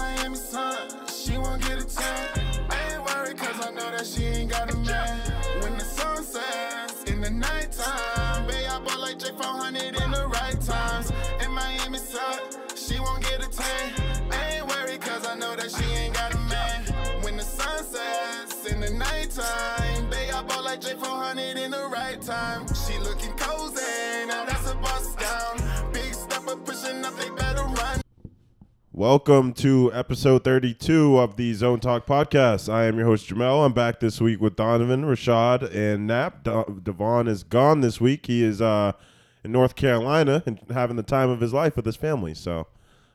Miami sun, she won't get a tan. Ain't worried cause I know that she ain't got a man. When the sun sets in the nighttime, babe, I bought like J400 in the right times. In Miami sun, she won't get a tan. Ain't worried cause I know that she ain't got a man. When the sun sets in the nighttime, babe, I bought like J400 in the right time. She looking cozy, now that's a bust down. Big stepper pushing up, they better run. Welcome to episode 32 of the Zone Talk podcast. I am your host, Jamel. I'm back this week with Donovan, Rashad, and Nap. Devon is gone this week. He is uh, in North Carolina and having the time of his life with his family. So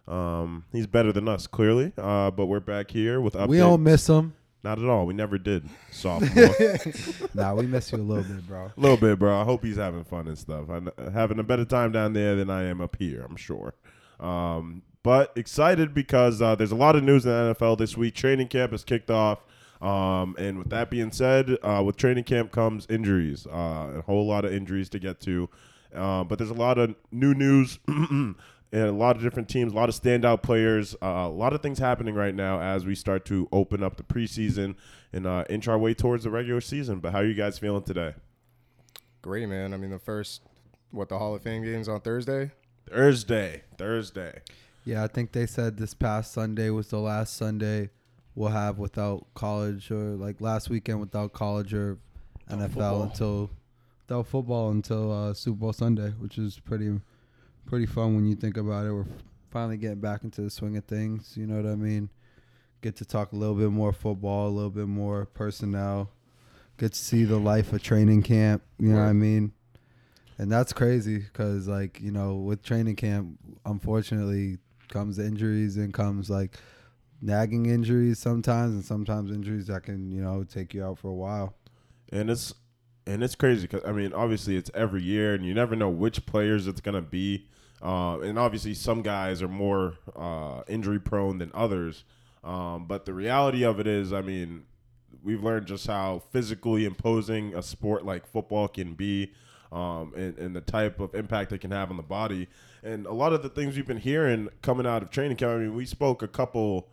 um, he's better than us, clearly. Uh, but we're back here with updates. We don't miss him. Not at all. We never did. Sophomore. nah, we miss you a little bit, bro. A little bit, bro. I hope he's having fun and stuff. I'm having a better time down there than I am up here, I'm sure. Um, but excited because uh, there's a lot of news in the NFL this week. Training camp has kicked off. Um, and with that being said, uh, with training camp comes injuries, uh, a whole lot of injuries to get to. Uh, but there's a lot of new news and a lot of different teams, a lot of standout players, uh, a lot of things happening right now as we start to open up the preseason and uh, inch our way towards the regular season. But how are you guys feeling today? Great, man. I mean, the first, what, the Hall of Fame games on Thursday? Thursday, Thursday. Yeah, I think they said this past Sunday was the last Sunday we'll have without college or like last weekend without college or NFL football. until without football until uh, Super Bowl Sunday, which is pretty pretty fun when you think about it. We're finally getting back into the swing of things. You know what I mean? Get to talk a little bit more football, a little bit more personnel. Get to see the life of training camp. You know what I mean? And that's crazy because, like, you know, with training camp, unfortunately, comes injuries and comes like nagging injuries sometimes, and sometimes injuries that can, you know, take you out for a while. and it's and it's crazy because I mean, obviously it's every year, and you never know which players it's gonna be. Uh, and obviously, some guys are more uh, injury prone than others. Um, but the reality of it is, I mean, we've learned just how physically imposing a sport like football can be, um, and, and the type of impact they can have on the body. And a lot of the things we've been hearing coming out of training camp. I mean, we spoke a couple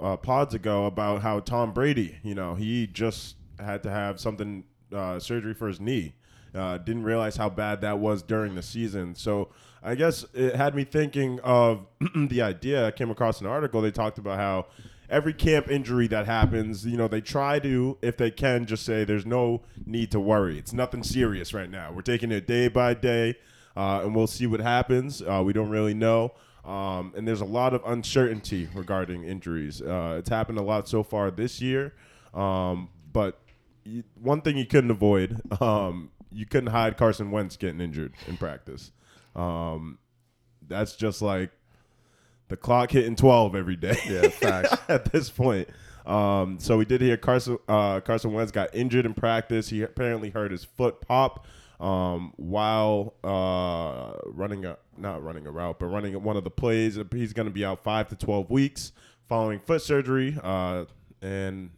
uh, pods ago about how Tom Brady, you know, he just had to have something uh, surgery for his knee. Uh, didn't realize how bad that was during the season. So I guess it had me thinking of the idea. I came across an article. They talked about how every camp injury that happens, you know, they try to, if they can, just say there's no need to worry. It's nothing serious right now. We're taking it day by day, uh, and we'll see what happens. Uh, we don't really know. Um, and there's a lot of uncertainty regarding injuries. Uh, it's happened a lot so far this year, um, but you, one thing you couldn't avoid, um, you couldn't hide Carson Wentz getting injured in practice. Um, that's just like the clock hitting 12 every day. Yeah, facts. at this point. Um, so we did hear Carson uh, Carson Wentz got injured in practice. He apparently hurt his foot pop um, while uh, running a not running a route, but running one of the plays. He's going to be out five to 12 weeks following foot surgery. Uh, and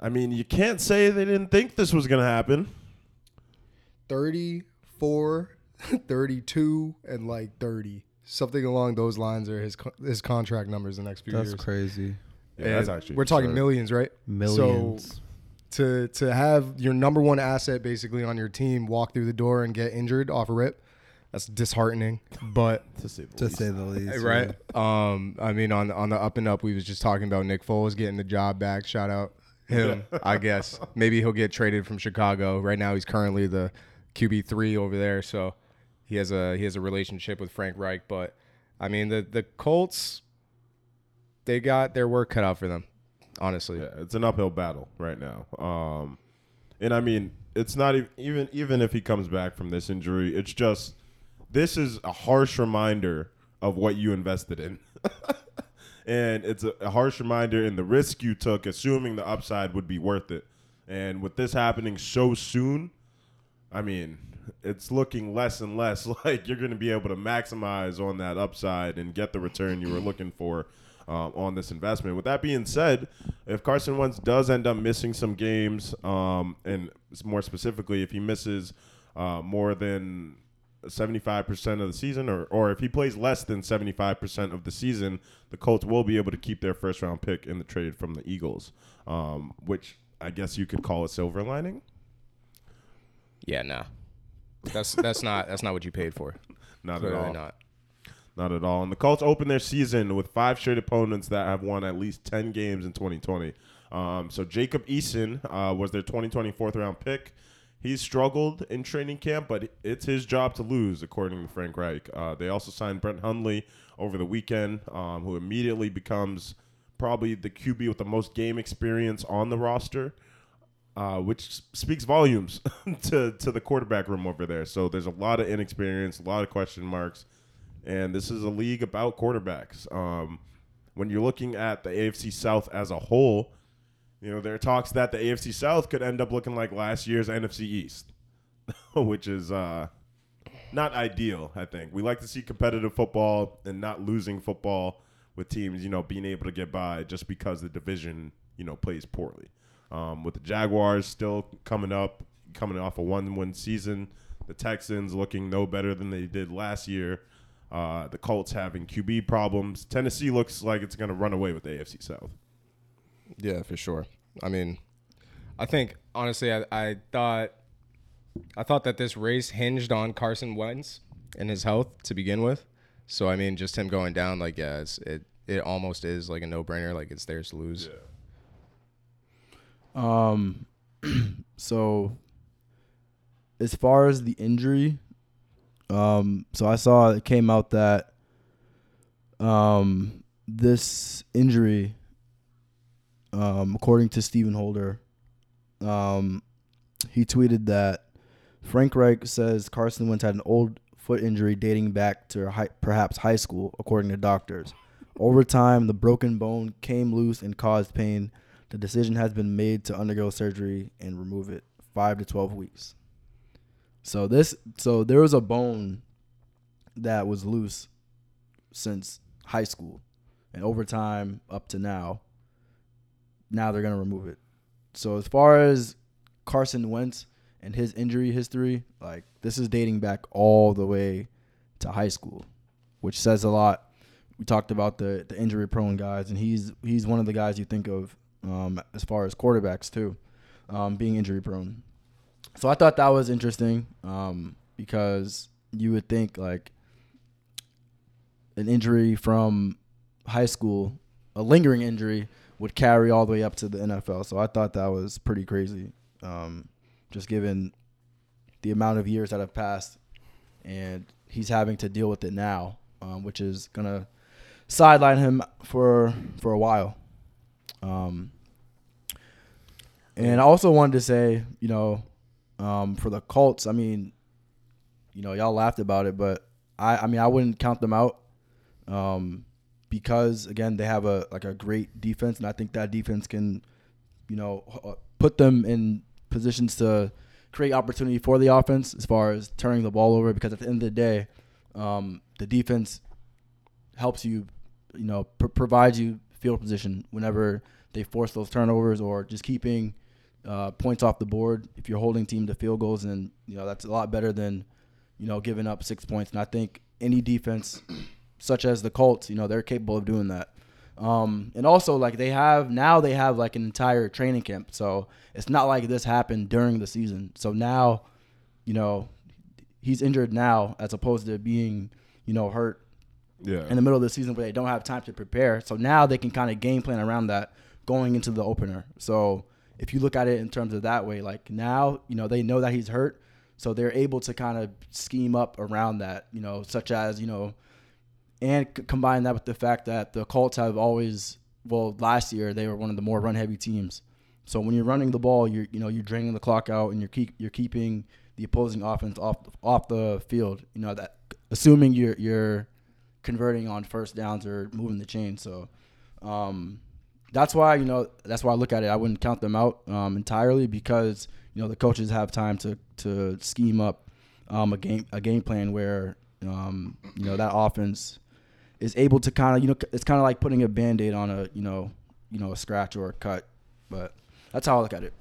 I mean, you can't say they didn't think this was going to happen. 34, 32, and like 30. Something along those lines are his co- his contract numbers the next few years. That's years. crazy. Yeah, that's actually we're talking absurd. millions, right? Millions. So To to have your number one asset basically on your team walk through the door and get injured off a rip, that's disheartening. But to say the to least. say the least. right, um, I mean on on the up and up, we was just talking about Nick Foles getting the job back. Shout out him, I guess. Maybe he'll get traded from Chicago. Right now, he's currently the QB three over there, so he has a he has a relationship with Frank Reich. But I mean, the the Colts, they got their work cut out for them. Honestly, Yeah, it's an uphill battle right now. Um, and I mean, it's not even even even if he comes back from this injury, it's just this is a harsh reminder of what you invested in. and it's a, a harsh reminder in the risk you took, assuming the upside would be worth it. And with this happening so soon, I mean, it's looking less and less like you're going to be able to maximize on that upside and get the return you were looking for um, on this investment. With that being said, if Carson Wentz does end up missing some games, um, and more specifically, if he misses uh, more than 75% of the season, or, or if he plays less than 75% of the season, the Colts will be able to keep their first round pick in the trade from the Eagles, um, which I guess you could call a silver lining. Yeah, nah. That's that's not that's not what you paid for. Not Clearly at all. not. Not at all. And the Colts open their season with five straight opponents that have won at least 10 games in 2020. Um, so Jacob Eason uh, was their 2020 fourth round pick. He's struggled in training camp, but it's his job to lose, according to Frank Reich. Uh, they also signed Brett Hundley over the weekend, um, who immediately becomes probably the QB with the most game experience on the roster, uh, which speaks volumes to, to the quarterback room over there. So there's a lot of inexperience, a lot of question marks and this is a league about quarterbacks. Um, when you're looking at the AFC South as a whole, you know there are talks that the AFC South could end up looking like last year's NFC East, which is uh, not ideal. I think we like to see competitive football and not losing football with teams, you know, being able to get by just because the division, you know, plays poorly. Um, with the Jaguars still coming up, coming off a one-win season, the Texans looking no better than they did last year. Uh, the Colts having QB problems. Tennessee looks like it's going to run away with the AFC South. Yeah, for sure. I mean, I think honestly, I, I thought, I thought that this race hinged on Carson Wentz and his health to begin with. So I mean, just him going down, like yeah, it's, it it almost is like a no brainer. Like it's theirs to lose. Um, so as far as the injury, um, so I saw it came out that um this injury, um, according to Stephen Holder, um, he tweeted that Frank Reich says Carson Wentz had an old foot injury dating back to high, perhaps high school, according to doctors. Over time, the broken bone came loose and caused pain. The decision has been made to undergo surgery and remove it, five to twelve weeks. So this, so there was a bone that was loose since high school, and over time up to now. Now they're gonna remove it. So as far as Carson Wentz and his injury history, like this is dating back all the way to high school, which says a lot. We talked about the the injury prone guys, and he's he's one of the guys you think of um, as far as quarterbacks too, um, being injury prone. So I thought that was interesting um, because you would think like an injury from high school, a lingering injury, would carry all the way up to the NFL. So I thought that was pretty crazy, um, just given the amount of years that have passed, and he's having to deal with it now, um, which is gonna sideline him for for a while. Um, and I also wanted to say, you know, um, for the Colts, I mean, you know, y'all laughed about it, but I, I mean, I wouldn't count them out, um, because again, they have a like a great defense, and I think that defense can, you know, uh, put them in positions to create opportunity for the offense as far as turning the ball over. Because at the end of the day, um, the defense helps you, you know, pr- provides you field position whenever they force those turnovers or just keeping uh, points off the board. If you're holding team to field goals, and you know that's a lot better than you know giving up six points. And I think any defense, such as the Colts, you know they're capable of doing that. Um, and also like they have now they have like an entire training camp, so it's not like this happened during the season. So now, you know, he's injured now as opposed to being you know hurt Yeah. in the middle of the season where they don't have time to prepare. So now they can kind of game plan around that going into the opener. So if you look at it in terms of that way, like now, you know, they know that he's hurt. So they're able to kind of scheme up around that, you know, such as, you know, and c- combine that with the fact that the Colts have always, well, last year they were one of the more run heavy teams. So when you're running the ball, you're, you know, you're draining the clock out and you're keep, you're keeping the opposing offense off, off the field, you know, that assuming you're, you're, converting on first downs or moving the chain. So um, that's why you know that's why I look at it. I wouldn't count them out um, entirely because you know the coaches have time to to scheme up um, a game a game plan where um, you know that offense is able to kind of you know it's kind of like putting a band-aid on a you know you know a scratch or a cut. But that's how I look at it.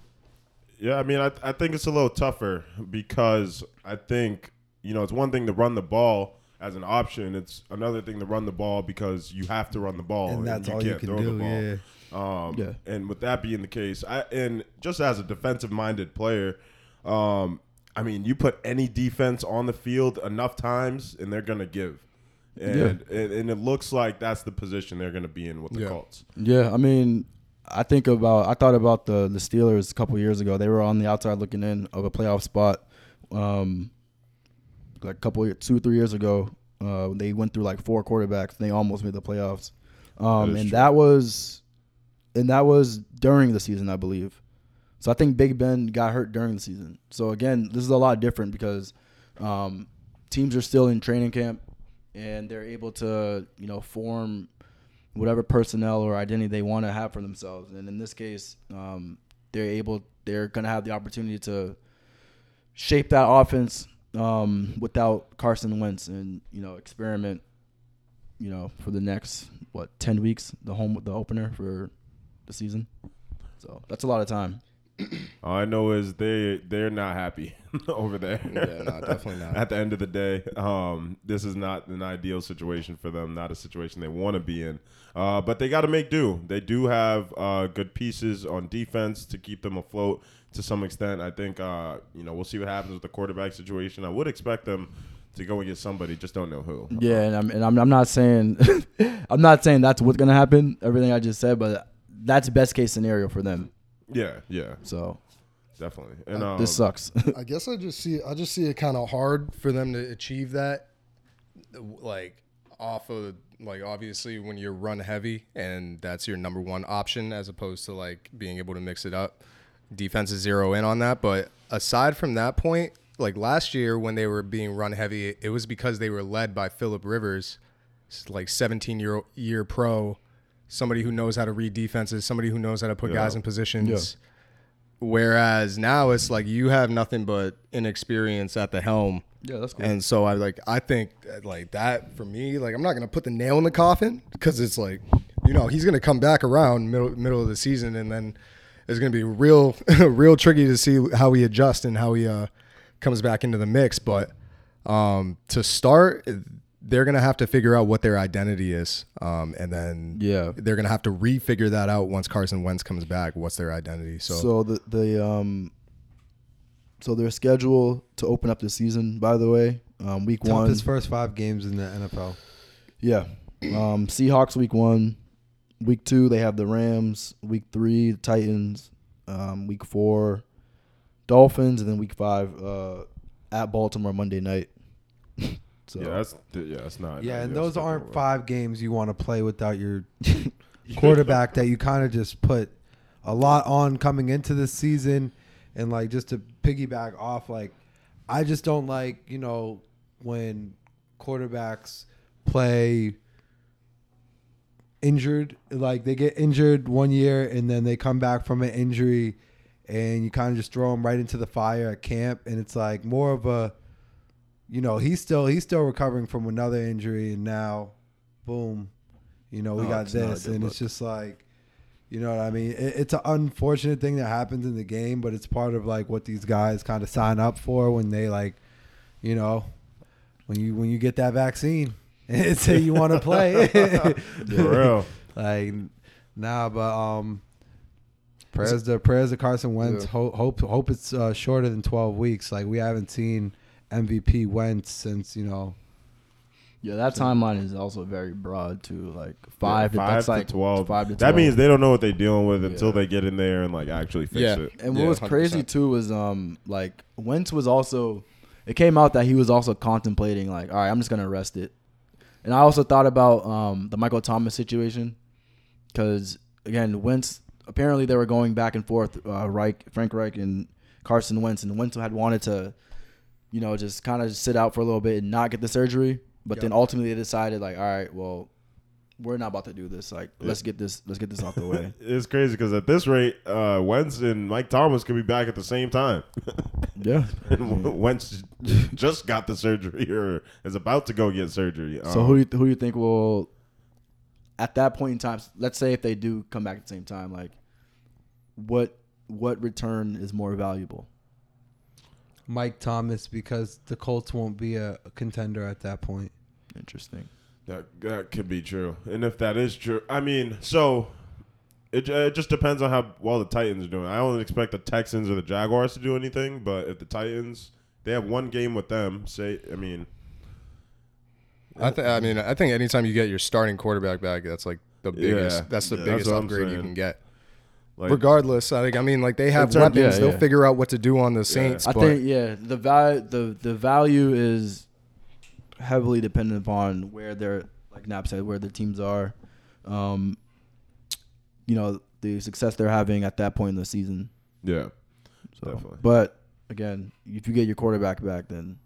Yeah, I mean, I, I think it's a little tougher because I think you know, it's one thing to run the ball as an option. It's another thing to run the ball because you have to run the ball, and that's all you can't can throw the do. ball. Yeah. Um, Yeah. And with that being the case, I and just as a defensive minded player, um, I mean, you put any defense on the field enough times, and they're gonna give. And, and and it looks like that's the position they're gonna be in with the Yeah. Colts. Yeah, I mean, I think about I thought about the the Steelers a couple years ago. They were on the outside looking in of a playoff spot. Um, like a couple two three years ago, uh, they went through like four quarterbacks. And they almost made the playoffs. Um, is and true. that was, and that was during the season, I believe. So I think Big Ben got hurt during the season. So again, this is a lot different because um, teams are still in training camp and they're able to you know form whatever personnel or identity they want to have for themselves. And in this case, um, they're able they're gonna have the opportunity to shape that offense um, without Carson Wentz and you know experiment. You know, for the next what ten weeks, the home the opener for the season. So that's a lot of time. All I know is they they're not happy over there. Yeah, no, definitely not. At the end of the day, um, this is not an ideal situation for them. Not a situation they want to be in. Uh, but they got to make do. They do have uh, good pieces on defense to keep them afloat to some extent. I think uh, you know we'll see what happens with the quarterback situation. I would expect them to go and get somebody, just don't know who. Yeah, and I'm and I'm, I'm not saying I'm not saying that's what's gonna happen. Everything I just said, but that's best case scenario for them. Yeah, yeah, So definitely. And um, this sucks. I guess I just see I just see it kind of hard for them to achieve that like off of like obviously when you're run heavy and that's your number one option as opposed to like being able to mix it up defenses zero in on that. But aside from that point like last year when they were being run heavy it was because they were led by Philip Rivers like 17 year year pro somebody who knows how to read defenses somebody who knows how to put guys in positions. Whereas now it's like you have nothing but inexperience at the helm. Yeah, that's cool. and so I like I think that, like that for me like I'm not gonna put the nail in the coffin because it's like you know he's gonna come back around middle middle of the season and then it's gonna be real real tricky to see how he adjusts and how he uh, comes back into the mix. But um, to start, they're gonna have to figure out what their identity is, um, and then Yeah. they're gonna have to refigure that out once Carson Wentz comes back. What's their identity? So, So the the um so their schedule to open up the season, by the way, um, week one. Toughest first five games in the NFL. Yeah. Um, Seahawks week one. Week two, they have the Rams. Week three, the Titans. Um, week four, Dolphins, and then week five, uh, at Baltimore Monday night. so yeah, that's yeah, that's not. Yeah, and those aren't five games you want to play without your quarterback that you kind of just put a lot on coming into this season. And like just to piggyback off, like I just don't like you know when quarterbacks play injured, like they get injured one year and then they come back from an injury, and you kind of just throw them right into the fire at camp, and it's like more of a you know, he's still he's still recovering from another injury, and now, boom, you know, we Oh, got it's not a this, and it's just like, you know what I mean? It, it's an unfortunate thing that happens in the game, but it's part of like what these guys kind of sign up for when they like, you know, when you when you get that vaccine and say you want to play, for real. like, nah, but um. Prayers to prayers to Carson Wentz. Yeah. Hope hope hope it's uh, shorter than twelve weeks. Like we haven't seen MVP Wentz since you know yeah, that timeline is also very broad too. Like five, Yeah, five that's to like twelve. Five to That 12. means they don't know what they're dealing with until Yeah. they get in there and like actually fix Yeah. it. And what Yeah, was crazy 100%. too was um like Wentz was also it came out that he was also contemplating like all right I'm just gonna arrest it, and I also thought about um the Michael Thomas situation because again Wentz apparently they were going back and forth uh, Reich Frank Reich and Carson Wentz and Wentz had wanted to you know just kind of sit out for a little bit and not get the surgery, but then ultimately they decided like all right well we're not about to do this like let's get this let's get this off the way. It's crazy because at this rate, uh, Wentz and Mike Thomas could be back at the same time. yeah. and Wentz just got the surgery or is about to go get surgery. So Um, who do you, who do you think will, at that point in time, let's say if they do come back at the same time, like, what what return is more valuable? Mike Thomas because the Colts won't be a, a contender at that point. Interesting. That that could be true, and if that is true, I mean, so it, it just depends on how well the Titans are doing. I don't expect the Texans or the Jaguars to do anything, but if the Titans they have one game with them, say, I mean, I, th- I mean, I think anytime you get your starting quarterback back, that's like the biggest. Yeah. That's the Yeah, biggest that's upgrade you can get. like Regardless, I think I mean, like they have terms- weapons. yeah, They'll yeah. figure out what to do on the Saints. I but think yeah, the value the the value is heavily dependent upon where they're like Nap said where their teams are. Um, you know the success they're having at that point in the season. yeah, So, Definitely. but again, if you get your quarterback back, then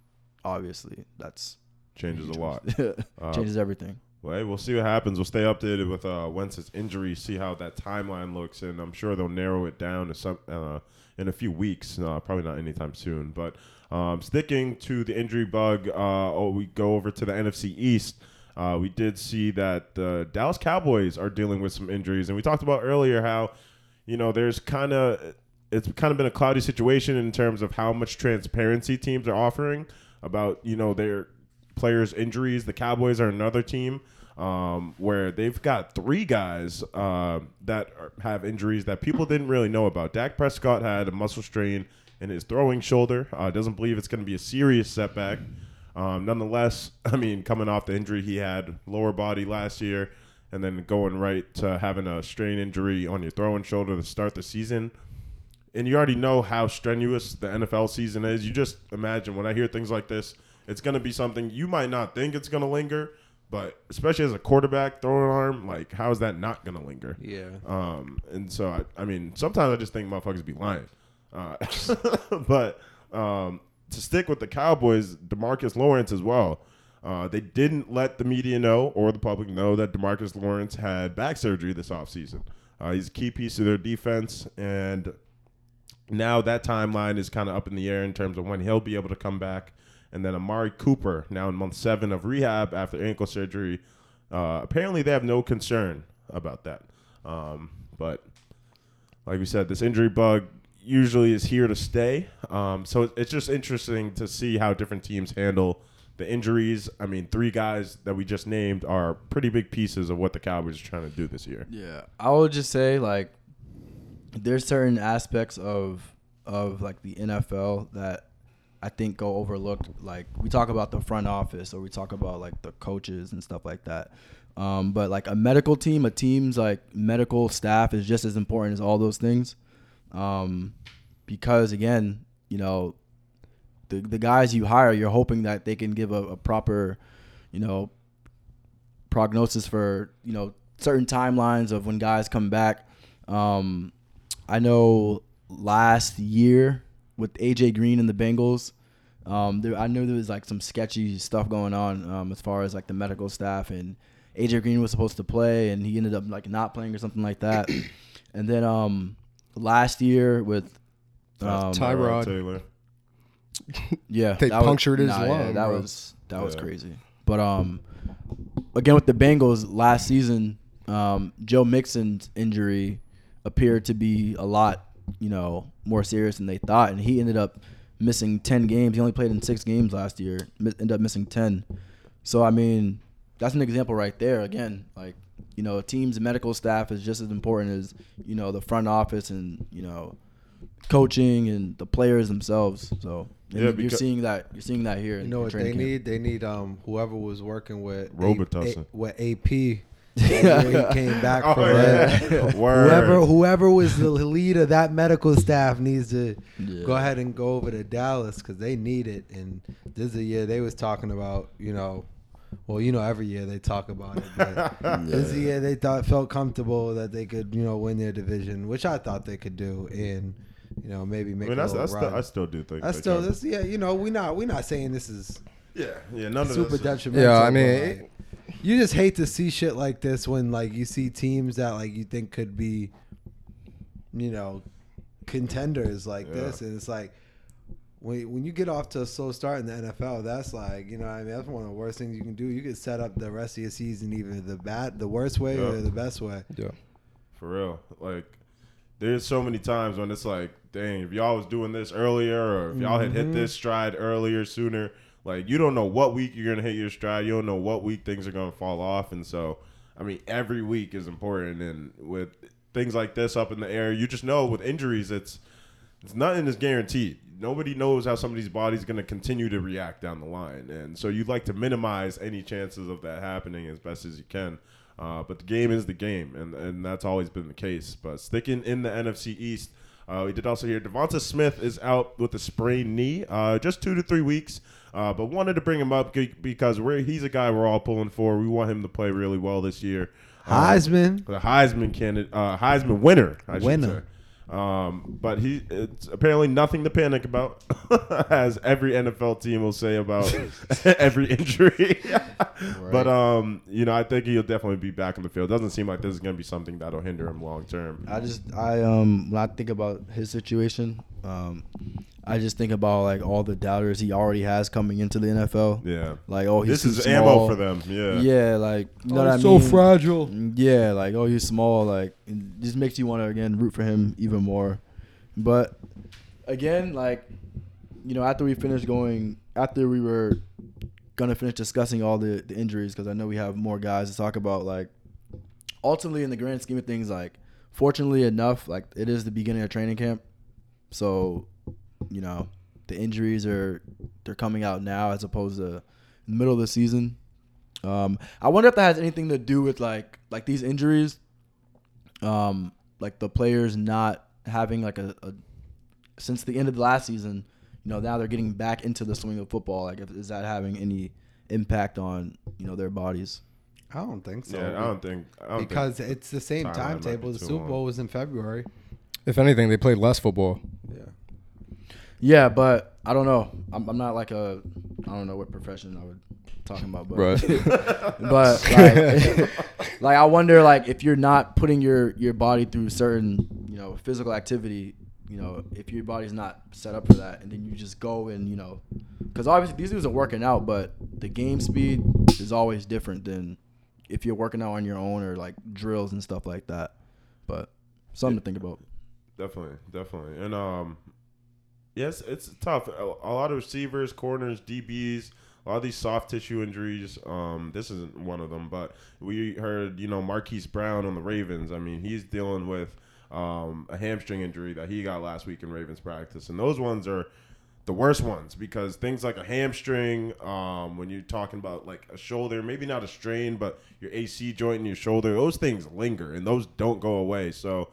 obviously that's changes a lot. Uh, changes everything. Well, hey, we'll see what happens. We'll stay updated with uh, Wentz's injury, see how that timeline looks, and I'm sure they'll narrow it down to some uh, in a few weeks. Uh, probably not anytime soon. But um, sticking to the injury bug, uh, oh, we go over to the NFC East. Uh, we did see that the Dallas Cowboys are dealing with some injuries, and we talked about earlier how you know there's kind of it's kind of been a cloudy situation in terms of how much transparency teams are offering about you know their players' injuries. The Cowboys are another team um, where they've got three guys uh, that are, have injuries that people didn't really know about. Dak Prescott had a muscle strain in his throwing shoulder. Uh, doesn't believe it's going to be a serious setback. Um, nonetheless, I mean, coming off the injury he had lower body last year, and then going right to having a strain injury on your throwing shoulder to start the season and you already know how strenuous the NFL season is. You just imagine when I hear things like this, it's going to be something you might not think it's going to linger, but especially as a quarterback throwing arm, like how is that not going to linger? Yeah. Um, and so I, I mean, sometimes I just think motherfuckers be lying. Uh, but um, to stick with the Cowboys, Demarcus Lawrence as well. Uh, they didn't let the media know or the public know that Demarcus Lawrence had back surgery this offseason. Uh, he's a key piece of their defense, and now that timeline is kind of up in the air in terms of when he'll be able to come back. And then Amari Cooper, now in month seven of rehab after ankle surgery. Uh, apparently, they have no concern about that. Um, but like we said, this injury bug usually is here to stay. Um, so it's just interesting to see how different teams handle the injuries. I mean, three guys that we just named are pretty big pieces of what the Cowboys are trying to do this year. Yeah, I would just say like there's certain aspects of of like the NFL that I think go overlooked. Like we talk about the front office or we talk about like the coaches and stuff like that. Um, but like a medical team, a team's like medical staff is just as important as all those things. Um, because again, you know, the the guys you hire, you're hoping that they can give a, a proper, you know, prognosis for you know certain timelines of when guys come back. Um, I know last year with AJ Green and the Bengals, um, there, I knew there was like some sketchy stuff going on um, as far as like the medical staff and AJ Green was supposed to play and he ended up like not playing or something like that. and then um, last year with um, Tyrod. Taylor. yeah, They that was- punctured his nah, yeah, lung, that bro. was that was crazy. But um, again with the Bengals last season, um, Joe Mixon's injury appeared to be a lot, you know, more serious than they thought, and he ended up missing ten games. He only played in six games last year. mi- Ended up missing ten. So I mean, that's an example right there. Again, like you know, a team's medical staff is just as important as you know the front office and you know coaching and the players themselves. So Yeah, you're because- seeing that you're seeing that here. You know what they camp. need? They need um whoever was working with Robitussin. A- A- with AP. when he came back Oh, from yeah. Word. Whoever whoever was the lead of that medical staff needs to Yeah. go ahead and go over to Dallas because they need it. And this is a year they was talking about, you know, well, you know, every year they talk about it. But This year they thought felt comfortable that they could, you know, win their division, which I thought they could do, and you know maybe I make mean, a that's, that's run. still, I still do think I they still can. this, yeah. You know, we not we not saying this is Yeah, yeah, none of super this. is- detrimental. Yeah, I but, mean, like, you just hate to see shit like this when like you see teams that like you think could be, you know, contenders like Yeah. this, and it's like. When, when you get off to a slow start in the NFL, that's like you know what I mean that's one of the worst things you can do. You could set up the rest of your season either the bad, the worst way Yeah. or the best way. Yeah. For real. Like there's so many times when it's like, dang, if y'all was doing this earlier, or if y'all had hit this mm-hmm. stride earlier, sooner, like you don't know what week you're gonna hit your stride. You don't know what week things are gonna fall off, and so, I mean, every week is important. And with things like this up in the air, you just know with injuries, it's it's nothing is guaranteed. Nobody knows how somebody's body's going to continue to react down the line, and so you'd like to minimize any chances of that happening as best as you can. Uh, but the game is the game, and, and that's always been the case. But sticking in the NFC East, uh, we did also hear Devonta Smith is out with a sprained knee, uh, just two to three weeks. Uh, but wanted to bring him up because we're, he's a guy we're all pulling for. We want him to play really well this year. Uh, Heisman. the Heisman candidate, uh, Heisman winner, I Winner. Um, but he, it's apparently nothing to panic about, as every NFL team will say about every injury. But um, you know, I think he'll definitely be back in the field. Doesn't seem like this is going to be something that'll hinder him long term. I just I um when I think about his situation, um, I just think about like all the doubters he already has coming into the NFL. Yeah, Like oh he's this too is small. ammo for them. Yeah, Yeah, like you know Oh, what I so mean. fragile. Yeah, like oh he's small. Like it just makes you want to again root for him even more. But again, like you know after we finished going after we were gonna finish discussing all the, the injuries because I know we have more guys to talk about. Like ultimately, in the grand scheme of things, like fortunately enough, like it is the beginning of training camp, so you know the injuries are they're coming out now as opposed to in the middle of the season. Um, I wonder if that has anything to do with like like these injuries, um, like the players not having like a, a since the end of the last season. You know, now they're getting back into the swing of football. Like, if, is that having any impact on you know their bodies? I don't think so. yeah. I don't think I don't because think, it's the same timetable. be The too Super long. Bowl was in February. If anything, they played less football. Yeah. Yeah, but I don't know. I'm, I'm not like a I don't know what profession I would talking about, but but like, like I wonder like if you're not putting your your body through certain you know physical activity, you know if your body's not set up for that, and then you just go and you know because obviously these dudes are working out, but the game speed is always different than if you're working out on your own or like drills and stuff like that. But something to think about. Definitely, definitely, and um, yes, it's tough. A, a lot of receivers, corners, DBs, a lot of these soft tissue injuries. Um, this isn't one of them, but we heard you know Marquise Brown on the Ravens. I mean, he's dealing with um a hamstring injury that he got last week in Ravens practice, and those ones are the worst ones because things like a hamstring, um, when you're talking about like a shoulder, maybe not a strain, but your AC joint in your shoulder, those things linger and those don't go away. So,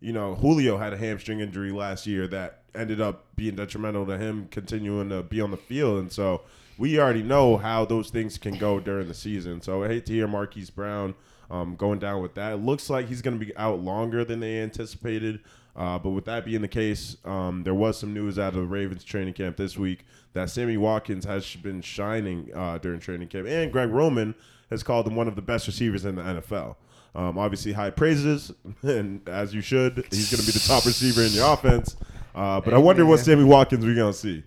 you know, Julio had a hamstring injury last year that ended up being detrimental to him continuing to be on the field. And so we already know how those things can go during the season. So I hate to hear Marquise Brown um, going down with that. It looks like he's going to be out longer than they anticipated. Uh, but with that being the case, um, there was some news out of the Ravens training camp this week that Sammy Watkins has been shining uh, during training camp, and Greg Roman has called him one of the best receivers in the NFL. Um, obviously, high praises, and as you should, he's going to be the top receiver in your offense. Uh, but I wonder what Sammy Watkins we're going to see.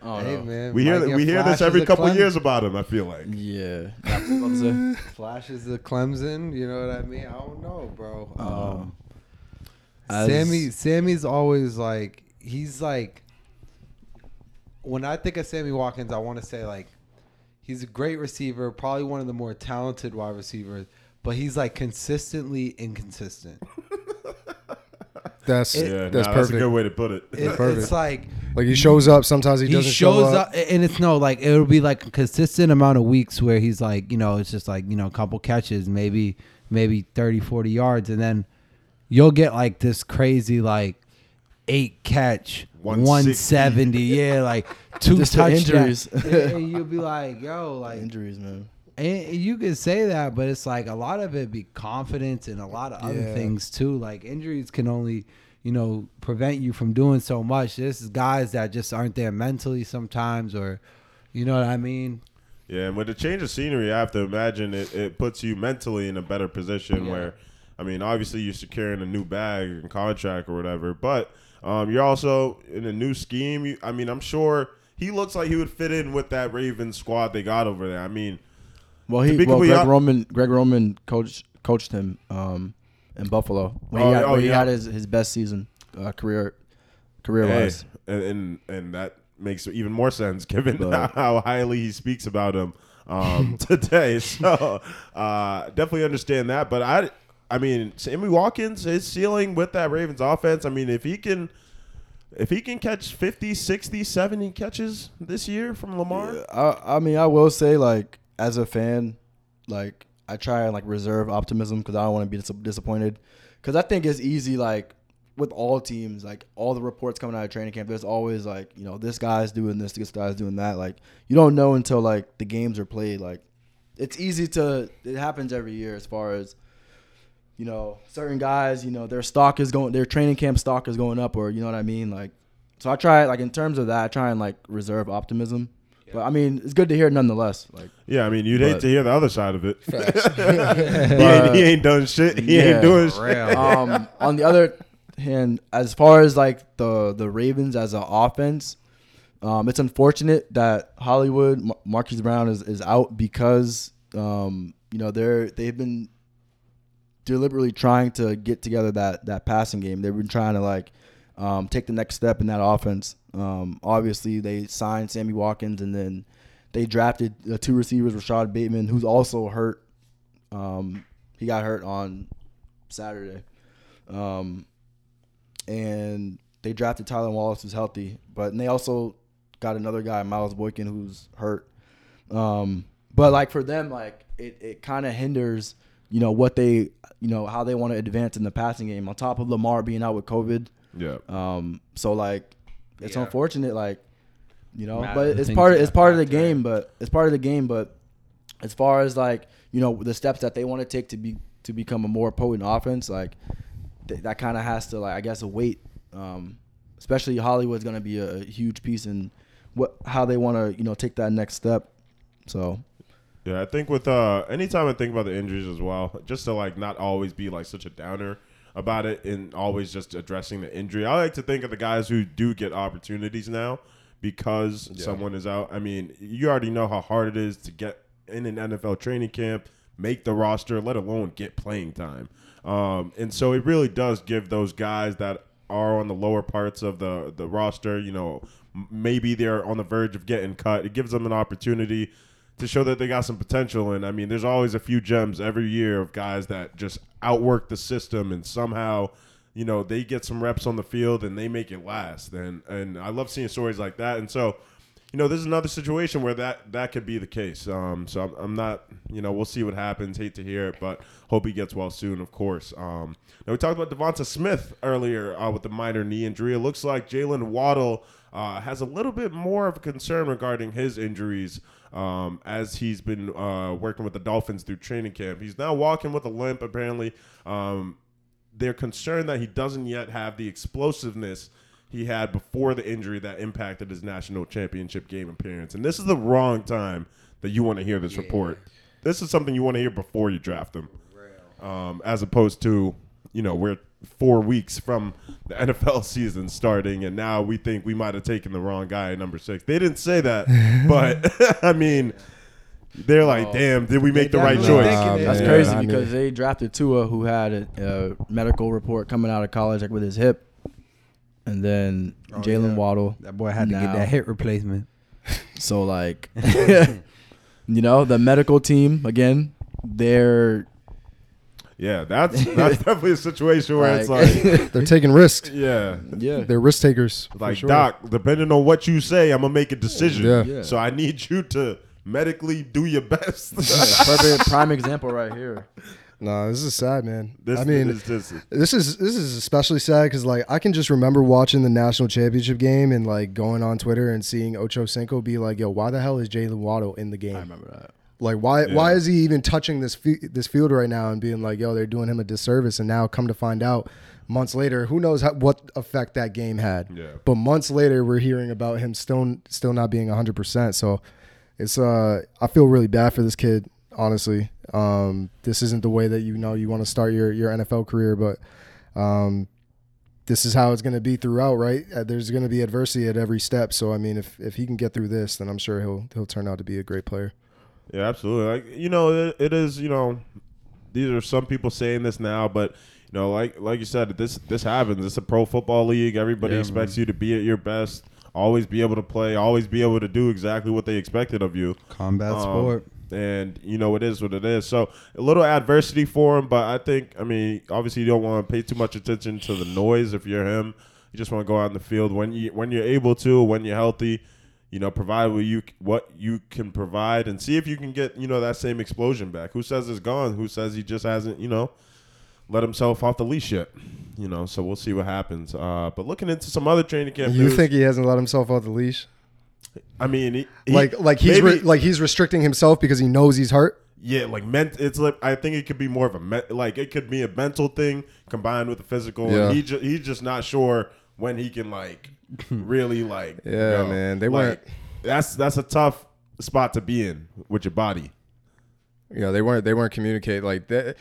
Oh, Hey man, We hear that we hear this every couple Clem- years about him. I feel like. Yeah. What was I about to say? Flashes of Clemson. You know what I mean? I don't know, bro. Um, As- Sammy, Sammy's always like he's like. When I think of Sammy Watkins, I want to say like he's a great receiver, probably one of the more talented wide receivers, but he's like consistently inconsistent. That's It- Yeah, that's nah, that's a perfect. good way to put it. It- Perfect. it's like Like he shows up, sometimes he, he, doesn't shows show up. and it's no like it'll be like a consistent amount of weeks where he's like you know it's just like you know a couple catches maybe maybe 30 40 yards and then you'll get like this crazy like eight catch 160. 170 yeah like two Just the touchdowns injuries. and, and you'll be like yo like Injuries, man. And you can say that, but it's like a lot of it be confidence and a lot of other Yeah. things too. Like injuries can only, you know, prevent you from doing so much. This is guys that just aren't there mentally sometimes, or, you know what I mean? Yeah, and with the change of scenery, I have to imagine it, it puts you mentally in a better position Yeah. where, I mean, obviously you're securing a new bag and contract or whatever, but um, you're also in a new scheme. You, I mean, I'm sure he looks like he would fit in with that Ravens squad they got over there. I mean, Well, he well Greg Roman Greg Roman coached coached him, um, in Buffalo when Oh, he had, oh, when he had his, his best season uh, career career Hey, wise. and, and and that makes even more sense given But- how highly he speaks about him um, today. So uh, definitely understand that. But I, I mean, Sammy Watkins, his ceiling with that Ravens offense. I mean, if he can. If he can catch 50, 60, 70 catches this year from Lamar, I, I mean, I will say, like, as a fan, like, I try and like reserve optimism because I don't want to be dis- disappointed. Because I think it's easy, like, with all teams, like all the reports coming out of training camp, there's always like, you know, this guy's doing this, this guy's doing that. Like, you don't know until like the games are played. Like, it's easy to. It happens every year as far as. You know, certain guys, you know, their stock is going, their training camp stock is going up, or you know what I mean. Like, so I try, like, in terms of that, I try and like reserve optimism. But I mean, it's good to hear nonetheless. Like, yeah, I mean, you'd hate But- to hear the other side of it. he, ain't, he ain't done shit. He Yeah. ain't doing shit. um, on the other hand, as far as like the the Ravens as an offense, um, it's unfortunate that Hollywood Mar- Marquise Brown is, is out because um, you know they're they've been deliberately trying to get together that that passing game. They've been trying to like um, take the next step in that offense. Um, obviously, they signed Sammy Watkins and then they drafted uh, two receivers, Rashod Bateman, who's also hurt. Um, he got hurt on Saturday. Um, and they drafted Tylan Wallace, who's healthy, but and they also got another guy, Miles Boykin, who's hurt. Um, but like for them, like it, it kind of hinders, you know, what they, you know, how they want to advance in the passing game. On top of Lamar being out with COVID, Yeah. um, so like it's Yeah. unfortunate, like you know, Matt, but it's part of you part of the factor game. But it's part of the game. But as far as like you know the steps that they want to take to be to become a more potent offense, like th- that kind of has to like I guess wait. Um, especially Hollywood's gonna be a, a huge piece in what how they want to you know take that next step. So Yeah, I think with uh anytime I think about the injuries as well, just to like not always be like such a downer about it and always just addressing the injury. I like to think of the guys who do get opportunities now because someone is out. I mean, you already know how hard it is to get in an NFL training camp, make the roster, let alone get playing time. Um, and so it really does give those guys that are on the lower parts of the the roster, you know, maybe they're on the verge of getting cut. It gives them an opportunity to show that they got some potential. And I mean, there's always a few gems every year of guys that just outwork the system and somehow, you know, they get some reps on the field and they make it last. And and I love seeing stories like that. And so, you know, this is another situation where that that could be the case. Um, so I'm, I'm not, you know, we'll see what happens. Hate to hear it, but hope he gets well soon, of course. Um, now we talked about Devonta Smith earlier uh, with the minor knee injury. It looks like Jaylen Waddle uh, has a little bit more of a concern regarding his injuries um, as he's been uh, working with the Dolphins through training camp. He's now walking with a limp, apparently. Um, they're concerned that he doesn't yet have the explosiveness he had before the injury that impacted his national championship game appearance. And this is the wrong time that you want to hear this report. This is something you want to hear before you draft him, um, as opposed to you know we're four weeks from the NFL season starting, and now we think we might have taken the wrong guy at number six. They didn't say that, but I mean. They're like, oh, damn, did we make the right choice? thinking. That's Yeah, crazy I mean- because they drafted Tua, who had a, a medical report coming out of college, like with his hip, and then Oh, Jalen yeah. Waddle. That boy had to get that hip replacement. So like, you know, the medical team again, they're Yeah, that's that's definitely a situation where it's Like- like, They're taking risks. yeah, yeah, They're risk takers. for like sure. doc, depending on what you say, I'm gonna make a decision. Yeah. Yeah. So I need you to medically do your best. perfect prime example right here. No, this is sad, man. this, I mean, is just this is this is especially sad because like I can just remember watching the national championship game and like going on Twitter and seeing Ocho Cinco be like, "Yo, why the hell is Jaylen Waddle in the game? I remember that. Like, why Yeah. why is he even touching this fi- this field right now and being like, yo, they're doing him a disservice? And now come to find out, months later, who knows how, what effect that game had? Yeah. But months later, we're hearing about him still still not being hundred percent. So it's uh, I feel really bad for this kid. Honestly, um, this isn't the way that you know you want to start your your NFL career, but um, this is how it's going to be throughout, right? Uh, there's going to be adversity at every step. So I mean, if if he can get through this, then I'm sure he'll he'll turn out to be a great player. Yeah, absolutely. Like you know, it, it is. You know, these are some people saying this now, but you know, like like you said, this this happens. It's a pro football league. Everybody Yeah, expects you to be at your best, always be able to play, always be able to do exactly what they expected of you. Combat Um, sport. And you know it is what it is. So a little adversity for him, but I think I mean obviously you don't want to pay too much attention to the noise if you're him. You just want to go out in the field when you when you're able to, when you're healthy. You know, provide what you what you can provide, and see if you can get you know that same explosion back. Who says it's gone? Who says he just hasn't you know let himself off the leash yet? You know, so we'll see what happens. Uh, but looking into some other training camp, You news, think he hasn't let himself off the leash? I mean, he, he- like like he's maybe- re- like he's restricting himself because he knows he's hurt. Yeah, like ment. It's like I think it could be more of a me- like it could be a mental thing combined with the physical. Yeah. And he ju- he's just not sure when he can like really like. Yeah, man, they like, weren't- That's that's a tough spot to be in with your body. you know they weren't they weren't communicating like that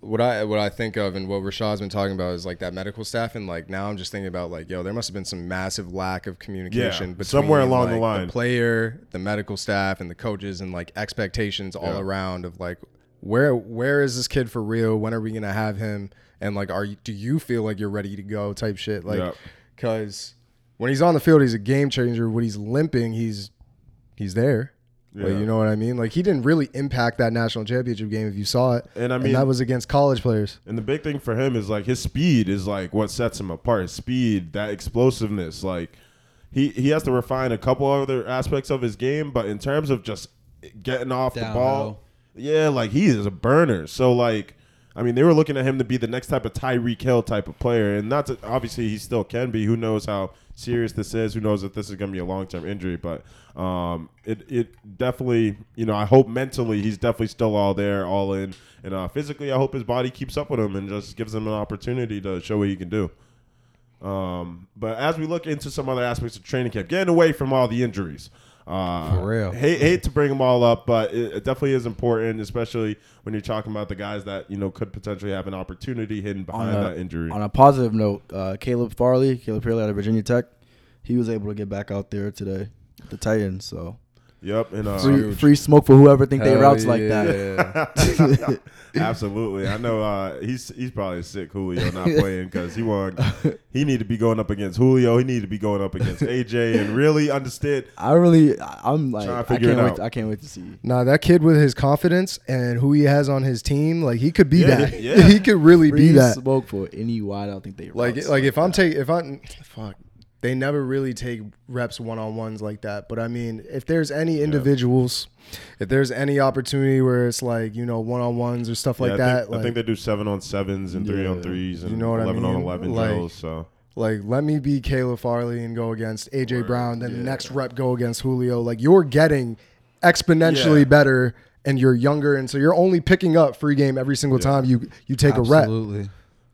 what I what I think of and what Rashad's been talking about is like that medical staff and like now I'm just thinking about like yo there must have been some massive lack of communication Yeah, between somewhere along the like, line. player the medical staff and the coaches and like expectations all Yeah. around of like where where is this kid for real when are we gonna have him and like are you do you feel like you're ready to go type shit like Yeah. because When he's on the field, he's a game changer. When he's limping, he's he's there. Like, you know what I mean? Like he didn't really impact that national championship game if you saw it. And I mean- and that was against college players. And the big thing for him is like his speed is like what sets him apart. His speed, that explosiveness, like he he has to refine a couple other aspects of his game, but in terms of just getting off the Downhill. ball, yeah, like he is a burner. So like, I mean, they were looking at him to be the next type of Tyreek Hill type of player, and not obviously he still can be. Who knows how serious this is? Who knows if this is going to be a long term injury? But um, it it definitely, you know, I hope mentally he's definitely still all there, all in, and uh, physically, I hope his body keeps up with him and just gives him an opportunity to show what he can do. Um, but as we look into some other aspects of training camp, getting away from all the injuries. Uh, For real. Hate, hate to bring them all up, but it, it definitely is important, especially when you're talking about the guys that you know could potentially have an opportunity hidden behind a- that injury. On a positive note, uh, Caleb Farley, Caleb Farley out of Virginia Tech, he was able to get back out there today, the Titans. So yep, and uh, free, free smoke for whoever think they Hell routes like that. absolutely. I know uh, he's he's probably sick Julio not playing because he want he need to be going up against Julio. He need to be going up against AJ and really understand. I really, I- I'm like, Trying to I figure can't it wait. out. To, I can't wait to see. Nah, that kid with his confidence and who he has on his team, like he could be Yeah, that. yeah. he could really Free be that. smoke for any wide. I don't think they Like routes like if I'm that. take if I fuck they never really take reps one on ones like that. But I mean, if there's any individuals, if there's any opportunity where it's like you know one on ones or stuff like Yeah, I that, think, like, I think they do seven on sevens and three on threes and You know what I eleven on eleven Like- drills. So like let me be Caleb Farley and go against AJ Word, Brown, then the next rep go against Julio. Like you're getting exponentially Yeah. better and you're younger and so you're only picking up free game every single Yeah. time you you take a rep.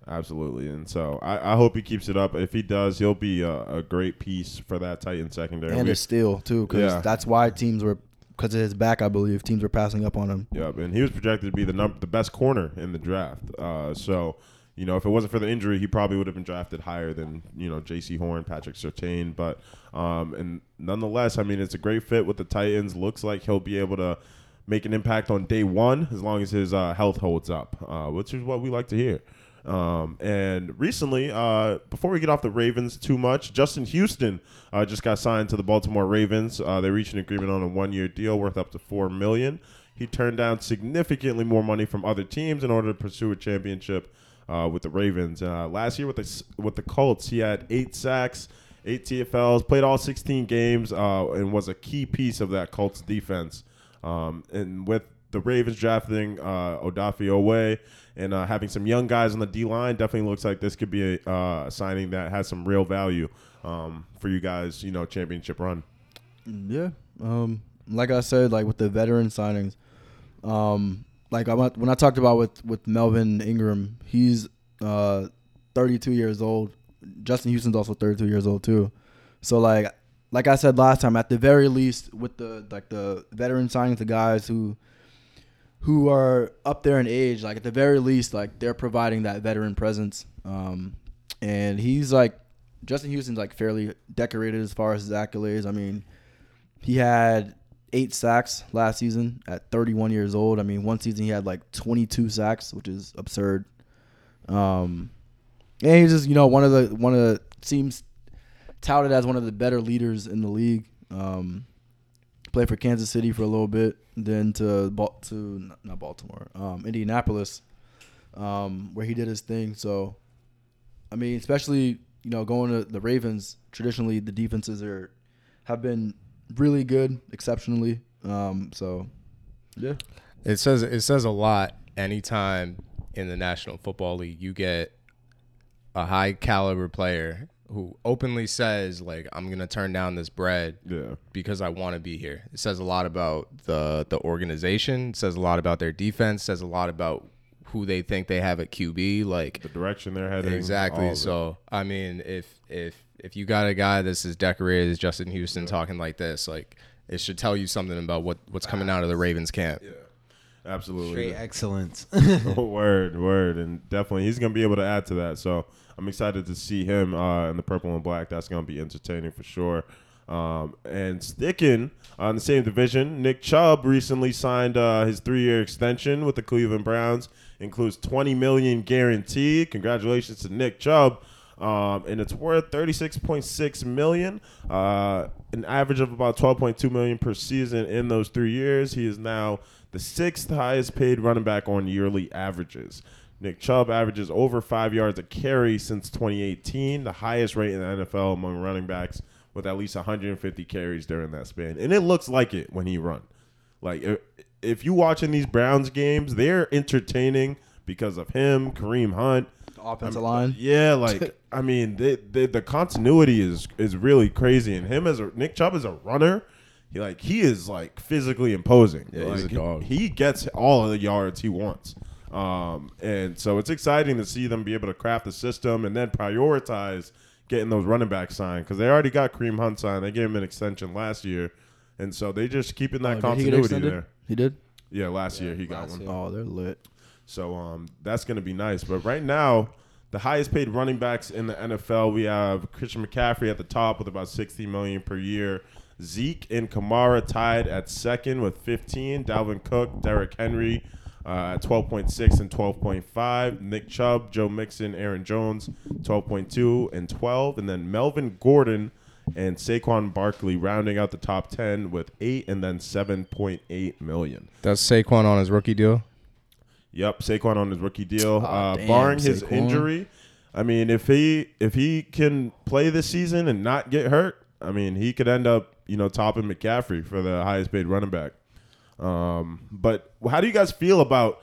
Absolutely. And so I, I hope he keeps it up. If he does, he'll be a, a great piece for that Titan secondary. and We- a steal too, because Yeah. that's why teams were because of his back. I believe teams were passing up on him. Yep, and he was projected to be the number, the best corner in the draft. Uh, so, you know, if it wasn't for the injury, he probably would have been drafted higher than you know Jaycee Horn, Patrick Surtain. But, um, and nonetheless, I mean, it's a great fit with the Titans. Looks like he'll be able to make an impact on day one as long as his uh, health holds up, uh, which is what we like to hear. Um, and recently, uh, before we get off the Ravens too much, Justin Houston uh, just got signed to the Baltimore Ravens. Uh, they reached an agreement on a one-year deal worth up to four million. He turned down significantly more money from other teams in order to pursue a championship uh, with the Ravens. Uh, last year with the with the Colts, he had eight sacks, eight TFLs, played all 16 games, uh, and was a key piece of that Colts defense. Um, and with the Ravens drafting uh, Odafe Oweh and uh, having some young guys on the D line, definitely looks like this could be a uh, signing that has some real value um, for you guys. You know, championship run. Yeah. Um, like I said, like with the veteran signings, um, like I when I talked about with with Melvin Ingram, he's uh 32 years old. Justin Houston's also 32 years old too. So like like I said last time, at the very least, with the like the veteran signings, the guys who who are up there in age, like at the very least, like they're providing that veteran presence. Um, and he's like Justin Houston's like fairly decorated as far as his accolades. I mean, he had eight sacks last season at 31 years old. I mean, one season he had like 22 sacks, which is absurd. Um, and he's just you know one of the one of the seems touted as one of the better leaders in the league. Um, played for Kansas City for a little bit, then to Bal- to not Baltimore, um, Indianapolis, um, where he did his thing. So, I mean, especially you know going to the Ravens. Traditionally, the defenses are have been really good, exceptionally. Um, so, yeah. It says it says a lot anytime in the National Football League you get a high caliber player who openly says like I'm gonna turn down this bread Yeah. because I want to be here. It says a lot about the the organization. It says a lot about their defense. Says a lot about who they think they have at QB. Like The direction they're heading. exactly. So I mean, if if if you got a guy that's as decorated as Justin Houston talking like this, like it should tell you something about what what's coming out of the Ravens camp. Absolutely. Straight excellence. word, word, and definitely he's gonna be able to add to that. So I'm excited to see him uh, in the purple and black. That's gonna be entertaining for sure. Um, and sticking on the same division, Nick Chubb recently signed uh, his three-year extension with the Cleveland Browns. Includes 20 million guaranteed. Congratulations to Nick Chubb. Um, and it's worth 36.6 million, uh, an average of about 12.2 million per season in those three years. He is now the sixth highest paid running back on yearly averages. Nick Chubb averages over five yards a carry since 2018, the highest rate in the NFL among running backs, with at least 150 carries during that span. And it looks like it when he run. Like if, you watching these Browns games, they're entertaining because of him, Kareem Hunt, The offensive I mean, line. Yeah, like I mean, they, they, the continuity is is really crazy, and him as a Nick Chubb as a runner, he like he is like physically imposing. Yeah, he's Like, a dog. He, he gets all of the yards he wants, um, and so it's exciting to see them be able to craft the system and then prioritize getting those running backs signed because they already got Kareem Hunt signed. They gave him an extension last year, and so they just keeping that Oh, did he continuity there. He did. Yeah, last year he got last one. year. Oh, they're lit. So um, that's going to be nice. But right now, the highest paid running backs in the NFL, we have Christian McCaffrey at the top with about 60 million per year. Zeke and Kamara tied at second with 15. Dalvin Cook, Derrick Henry uh, at 12.6 and 12.5. Nick Chubb, Joe Mixon, Aaron Jones, 12.2 and 12. And then Melvin Gordon and Saquon Barkley rounding out the top 10 with 8 and then 7.8 million. That's Saquon on his rookie deal. Yep, Saquon on his rookie deal. Aw, uh, damn, barring his Saquon. injury, I mean, if he if he can play this season and not get hurt, I mean, he could end up you know topping McCaffrey for the highest paid running back. Um, but how do you guys feel about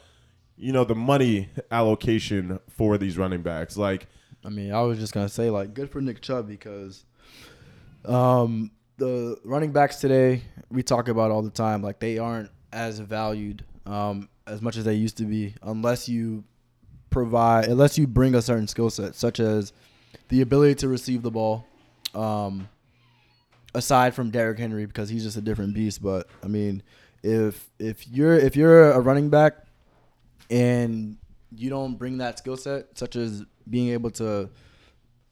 you know the money allocation for these running backs? Like, I mean, I was just gonna say like good for Nick Chubb because um the running backs today we talk about all the time like they aren't as valued um as much as they used to be unless you provide unless you bring a certain skill set such as the ability to receive the ball um aside from Derrick Henry because he's just a different beast but I mean if if you're if you're a running back and you don't bring that skill set, such as being able to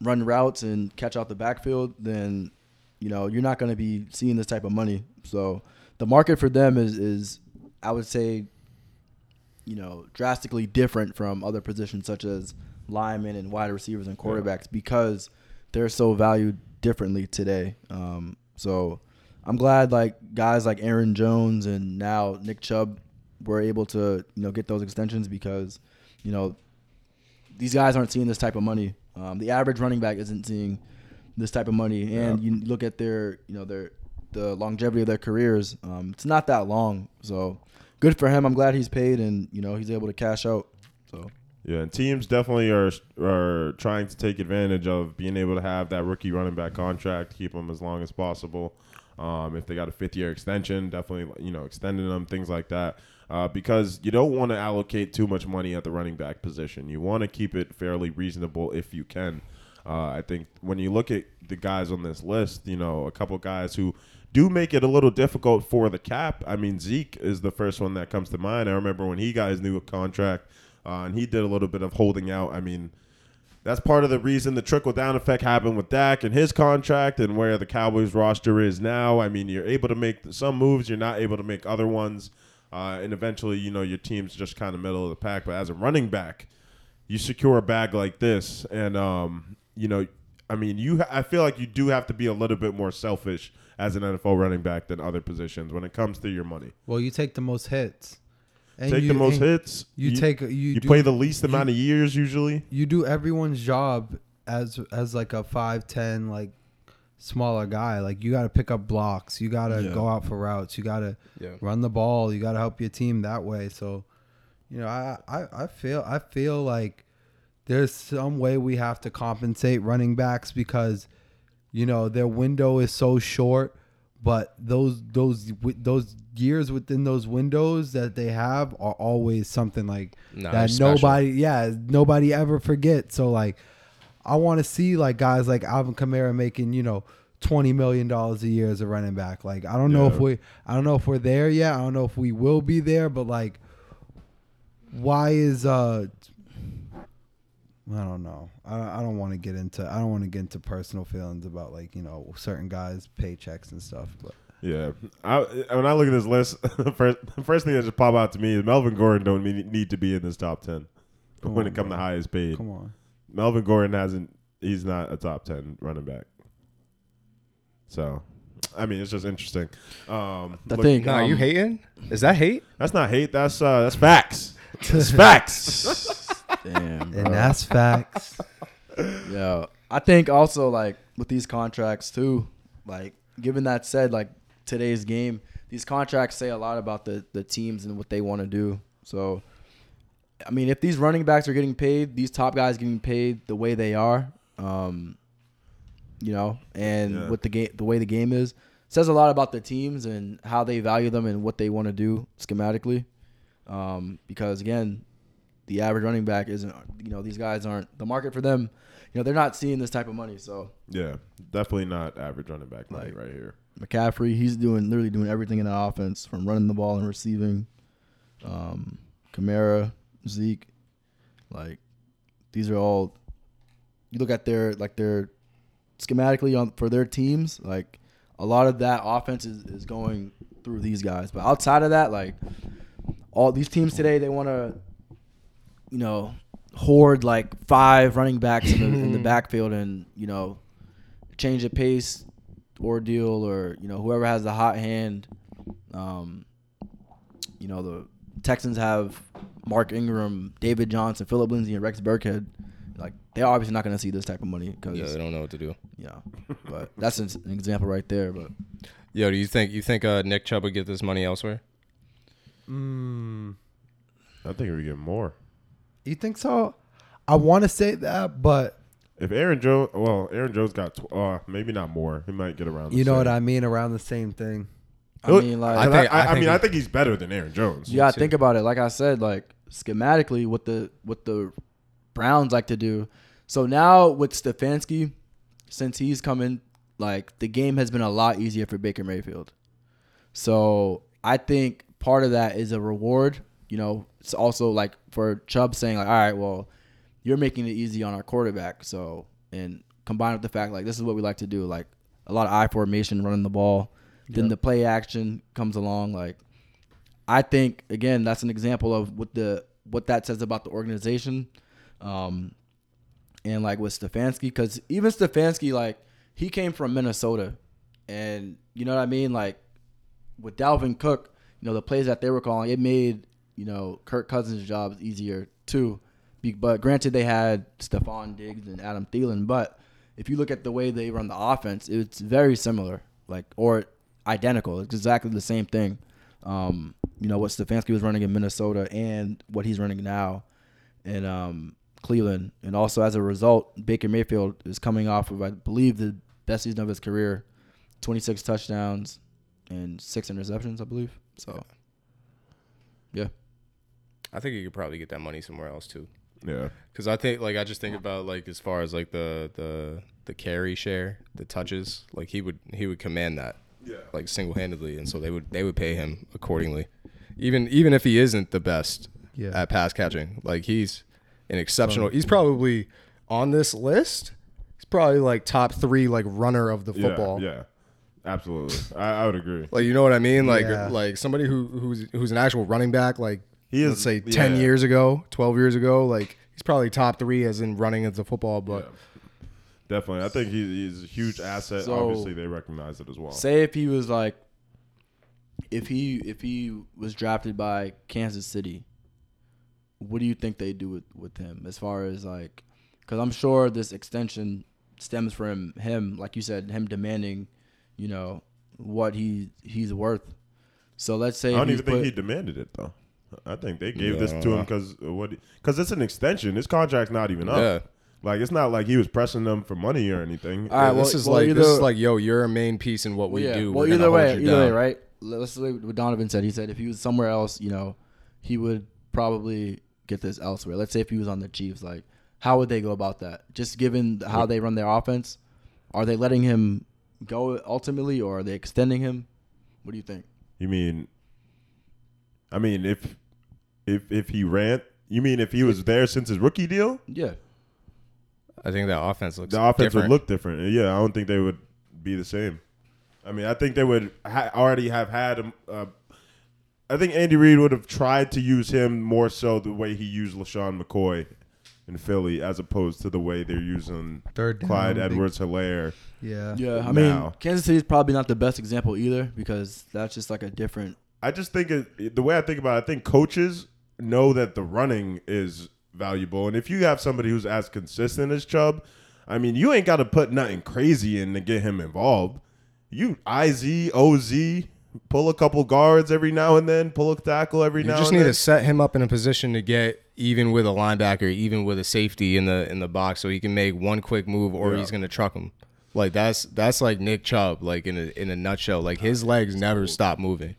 run routes and catch out the backfield, then you know you're not going to be seeing this type of money. So the market for them is is I would say you know drastically different from other positions such as linemen and wide receivers and quarterbacks because they're so valued differently today. Um, so I'm glad like guys like Aaron Jones and now Nick Chubb were able to you know get those extensions because you know these guys aren't seeing this type of money. Um, the average running back isn't seeing this type of money, and you look at their you know their the longevity of their careers. Um, it's not that long, so good for him. I'm glad he's paid and you know he's able to cash out. Yeah, and teams definitely are are trying to take advantage of being able to have that rookie running back contract, keep them as long as possible. Um, if they got a fifth year extension, definitely you know extending them, things like that, uh, because you don't want to allocate too much money at the running back position. You want to keep it fairly reasonable if you can. Uh, I think when you look at the guys on this list, you know, a couple guys who do make it a little difficult for the cap. I mean, Zeke is the first one that comes to mind. I remember when he got his new contract, uh, and he did a little bit of holding out. I mean, that's part of the reason the trickle down effect happened with Dak and his contract and where the Cowboys roster is now. I mean, you're able to make some moves, you're not able to make other ones. Uh, and eventually, you know, your team's just kind of middle of the pack. But as a running back, you secure a bag like this, and um, you know, I mean, you. I feel like you do have to be a little bit more selfish as an NFL running back than other positions when it comes to your money. Well, you take the most hits. And take you, the most hits. You, take you, You do, play the least amount of years usually. you do everyone's job as as like a five ten like smaller guy. Like you got to pick up blocks. You got to Yeah. go out for routes. You got to Yeah. run the ball. You got to help your team that way. So, you know, I, I I feel I feel like there's some way we have to compensate running backs because you know their window is so short. But those those those years within those windows that they have are always something like Nah, that it's special. nobody yeah nobody ever forgets. So like I want to see like guys like Alvin Kamara making you know twenty million dollars a year as a running back. Like I don't know if we I don't know if we're there yet. I don't know if we will be there. But like, why is uh I don't know. I, I don't want to get into I don't want to get into personal feelings about like you know certain guys' paychecks and stuff. But Yeah, I, when I look at this list, the first, the first thing that just pop out to me is Melvin Gordon don't need need to be in this top ten Come when on, it comes to highest paid. come on, Melvin Gordon hasn't. He's not a top ten running back. So, I mean, it's just interesting. Um, I look- think Nah, you um, hating? Is that hate? that's not hate. That's uh, that's facts. That's facts. Damn, bro. and that's facts. Yeah, I think also like with these contracts too, like given that said, like today's game, these contracts say a lot about the the teams and what they want to do. So, I mean, if these running backs are getting paid, these top guys getting paid the way they are, um, you know, and Yeah. with the game, the way the game is, says a lot about the teams and how they value them and what they want to do schematically. Um, because again, the average running back isn't, you know, these guys aren't the market for them. You know, they're not seeing this type of money. So yeah, definitely not average running back money Like- right here. McCaffrey, he's doing literally doing everything in the offense from running the ball and receiving. Um, Kamara, Zeke, like these are all. You look at their like their schematically on for their teams, like a lot of that offense is, is going through these guys. But outside of that, like all these teams today, they want to, you know, hoard like five running backs in the, in the backfield and you know change the pace ordeal or you know whoever has the hot hand. Um, you know the Texans have Mark Ingram, David Johnson, Philip Lindsay, and Rex Burkhead. Like they're obviously not going to see this type of money because Yeah, they don't know what to do. Yeah, but that's an, an example right there. But Yo, do you think you think uh, Nick Chubb would get this money elsewhere? Mm, I think we get more. You think so? I want to say that, but If Aaron Jones, well, Aaron Jones got tw- uh, maybe not more. He might get around. the you know what. I mean. Around the same thing. I mean, like I I, think- I, I I think mean, I think he's better than Aaron Jones. Yeah, gotta think about it. Like I said, like schematically, what the what the Browns like to do. So now with Stefanski, since he's coming, like the game has been a lot easier for Baker Mayfield. So I think part of that is a reward. You know, it's also like for Chubb saying like, all right, well, you're making it easy on our quarterback. So and combined with the fact like this is what we like to do, like a lot of I formation, running the ball. Then the play action comes along. Like I think again, that's an example of what the what that says about the organization. Um, and like with Stefanski, because even Stefanski, like he came from Minnesota, and you know what I mean. Like with Dalvin Cook, you know the plays that they were calling, it made you know Kirk Cousins' job is easier too. But granted, they had Stefon Diggs and Adam Thielen. But if you look at the way they run the offense, it's very similar, like or identical. It's exactly the same thing. Um, you know what Stefanski was running in Minnesota and what he's running now in um, Cleveland, and also as a result, Baker Mayfield is coming off of I believe the best season of his career, 26 touchdowns and six interceptions, I believe. So, yeah, I think he could probably get that money somewhere else too. Yeah. Because I think, like, I just think about like as far as like the the the carry share, the touches, like he would he would command that, Yeah. like single handedly, and so they would they would pay him accordingly, even even if he isn't the best Yeah. at pass catching. Like he's an exceptional. He's probably on this list. He's probably like top three like runner of the football. Yeah. yeah. Absolutely. I, I would agree. Like you know what I mean? Like Yeah. like somebody who who's who's an actual running back. Like He is- let's say ten years ago, twelve years ago. Like he's probably top three as in running as a football, but Yeah. Definitely, I think he, he's a huge asset. So- Obviously, they recognize it as well. Say if he was like, if he if he was drafted by Kansas City, what do you think they do with with him as far as like? Because I'm sure this extension stems from him, like you said, him demanding, you know, what he he's worth. So let's say I don't even he's think he demanded it though. I think they gave this to him because what? Because it's an extension. His contract's not even up. Yeah. Like it's not like he was pressing them for money or anything. All right, this is well, like this is like yo, you're a main piece in what we yeah. do. Well, We're either way, you either way, right? Let's say what Donovan said. He said if he was somewhere else, you know, he would probably get this elsewhere. Let's say if he was on the Chiefs, like how would they go about that? Just given how they run their offense, are they letting him go ultimately, or are they extending him? What do you think? You mean? I mean, if if if he ran, you mean if he was there since his rookie deal, Yeah, I think that offense looks the offense different. would look different. Yeah, I don't think they would be the same. I mean, I think they would ha- already have had him. Uh, I think Andy Reid would have tried to use him more so the way he used LeSean McCoy in Philly, as opposed to the way they're using Third down, Clyde Edwards Helaire. Yeah. yeah. I Now. mean, Kansas City's probably not the best example either because that's just like a different. I just think it, the way I think about it, I think coaches know that the running is valuable, and if you have somebody who's as consistent as Chubb, I mean, you ain't got to put nothing crazy in to get him involved. You IZ, OZ, pull a couple guards every now and then, pull a tackle every You now You just need then. to set him up in a position to get even with a linebacker, even with a safety in the in the box, so he can make one quick move, or Yeah. he's gonna truck him. Like that's that's like Nick Chubb, like in a in a nutshell. Like his legs never stop moving.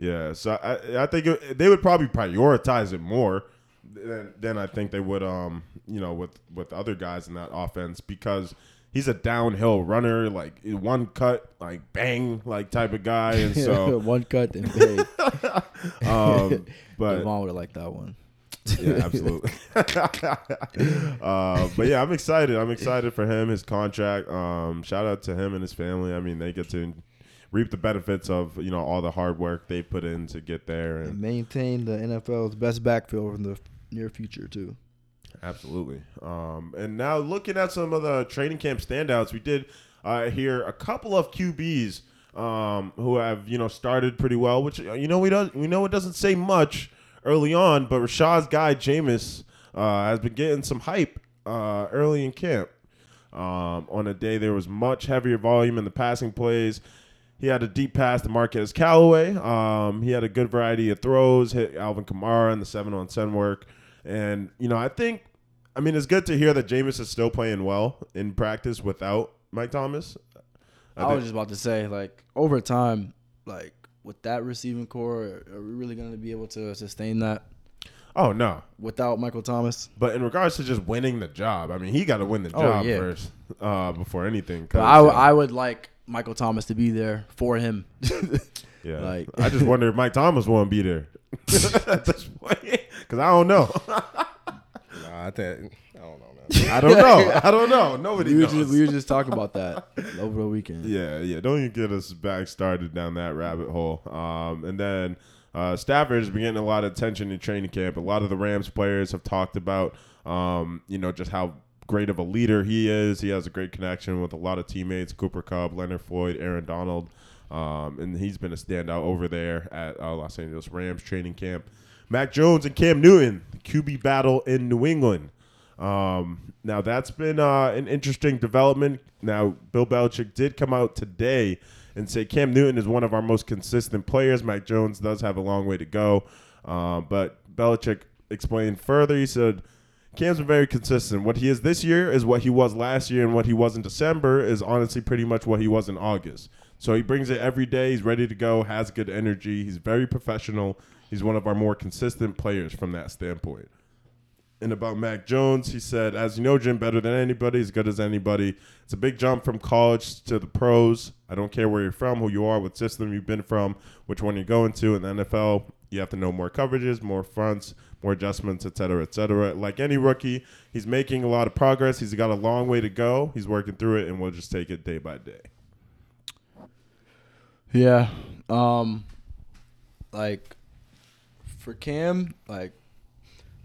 Yeah, so I I think it, they would probably prioritize it more than, than I think they would um you know with with other guys in that offense because he's a downhill runner like one cut like bang like type of guy. And so one cut and bang. um but mom would have liked that one. yeah absolutely. Uh but yeah I'm excited. I'm excited for him his contract. Um shout out to him and his family. I mean they get to reap the benefits of you know all the hard work they put in to get there and And maintain the NFL's best backfield in the near future too. Absolutely. Um, and now looking at some of the training camp standouts, we did uh, hear a couple of QBs um, who have you know started pretty well. Which uh, you know we don't we know it doesn't say much early on, but Rashad's guy Jameis uh, has been getting some hype uh, early in camp. Um, on a day there was much heavier volume in the passing plays. He had a deep pass to Marquez Callaway. Um, he had a good variety of throws, hit Alvin Kamara in the seven on ten work. And, you know, I think, I mean, it's good to hear that Jameis is still playing well in practice without Mike Thomas. I I, was just about to say, like, over time, like, with that receiving core, are we really going to be able to sustain that oh, no. without Michael Thomas? But in regards to just winning the job, I mean, he got to win the Oh, job yeah. first uh, before anything. I, I would like Michael Thomas to be there for him. yeah, like- I just wonder if Mike Thomas won't be there at this point because I don't know. Nah, I think I don't know, man. I don't know. I don't know. Nobody we, were knows. just, we were just talking about that over the weekend. Yeah, yeah. Don't even get us back started down that rabbit hole. Um, and then uh, Stafford has been getting a lot of attention in training camp. A lot of the Rams players have talked about, um, you know, just how great of a leader he is. He has a great connection with a lot of teammates: Cooper Kupp, Leonard Floyd, Aaron Donald, um, and he's been a standout over there at uh, Los Angeles Rams training camp. Mac Jones and Cam Newton, the QB battle in New England. Um, now that's been uh, an interesting development. Now Bill Belichick did come out today and say Cam Newton is one of our most consistent players. Mac Jones does have a long way to go, uh, but Belichick explained further. He said Cam's been very consistent. What he is this year is what he was last year, and what he was in December is honestly pretty much what he was in August. So he brings it every day. He's ready to go. Has good energy. He's very professional. He's one of our more consistent players from that standpoint. And about Mac Jones, he said, as you know, Jim, better than anybody, as good as anybody. It's a big jump from college to the pros. I don't care where you're from, who you are, what system you've been from, which one you're going to. In the NFL, you have to know more coverages, more fronts, more adjustments, et cetera, et cetera. Like any rookie, he's making a lot of progress. He's got a long way to go. He's working through it, and we'll just take it day by day. Yeah. Um like for Cam, like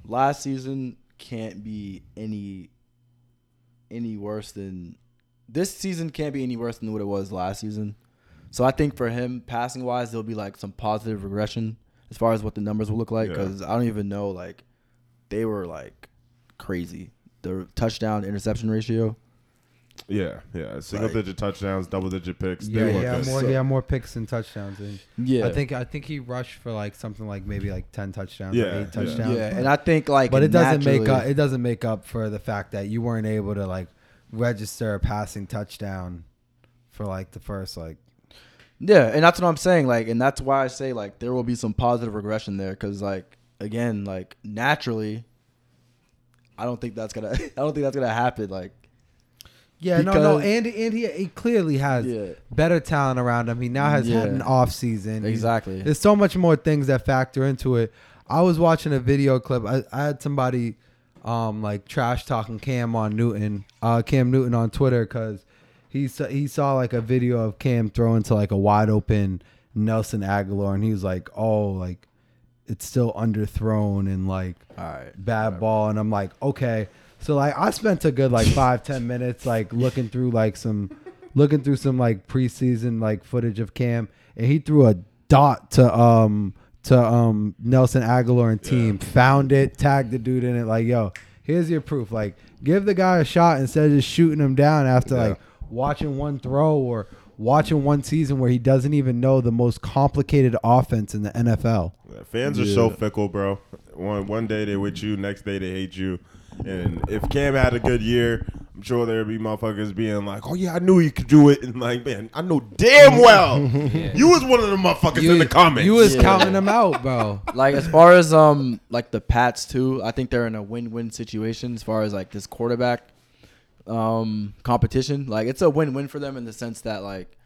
last season can't be any any worse than this season can't be any worse than what it was last season. So I think for him passing wise, there'll be like some positive regression as far as what the numbers will look like Yeah. because I don't even know like they were like crazy. The touchdown interception ratio. Yeah, yeah. Single digit touchdowns, double digit picks. Yeah, yeah, more So- yeah, more picks and touchdowns. And Yeah, I think I think he rushed for like something like maybe like ten touchdowns, Yeah, or eight touchdowns. yeah, and I think like but it doesn't make up. It doesn't make up for the fact that you weren't able to like register a passing touchdown for like the first like. Yeah, and that's what I'm saying. Like, and that's why I say like there will be some positive regression there because like again, like naturally, I don't think that's gonna. I don't think that's gonna happen. Like, Yeah, no, no, and and he he clearly has yeah, better talent around him. He now has had an off season. He's- exactly. There's so much more things that factor into it. I was watching a video clip. I, I had somebody um like trash talking Cam on Newton, uh Cam Newton on Twitter because he saw, he saw like a video of Cam throwing to like a wide open Nelson Agholor and he was like, "Oh, like it's still underthrown and like right. bad ball." And I'm like, "Okay." So like I spent a good like five ten minutes like looking through like some looking through some like preseason like footage of Cam and he threw a dot to um to um Nelson Agholor and team found it tagged the dude in it like yo here's your proof like give the guy a shot instead of just shooting him down after Yeah. like watching one throw or watching one season where he doesn't even know the most complicated offense in the NFL Fans are so fickle, bro. One one day they're with you, next day they hate you. And if Cam had a good year, I'm sure there'd be motherfuckers being like, "Oh yeah, I knew he could do it," and like, man, I know damn well you was one of the motherfuckers in the comments. you was Yeah. counting him out bro Like as far as um like the Pats too, I think they're in a win-win situation as far as like this quarterback um competition. Like it's a win-win for them in the sense that like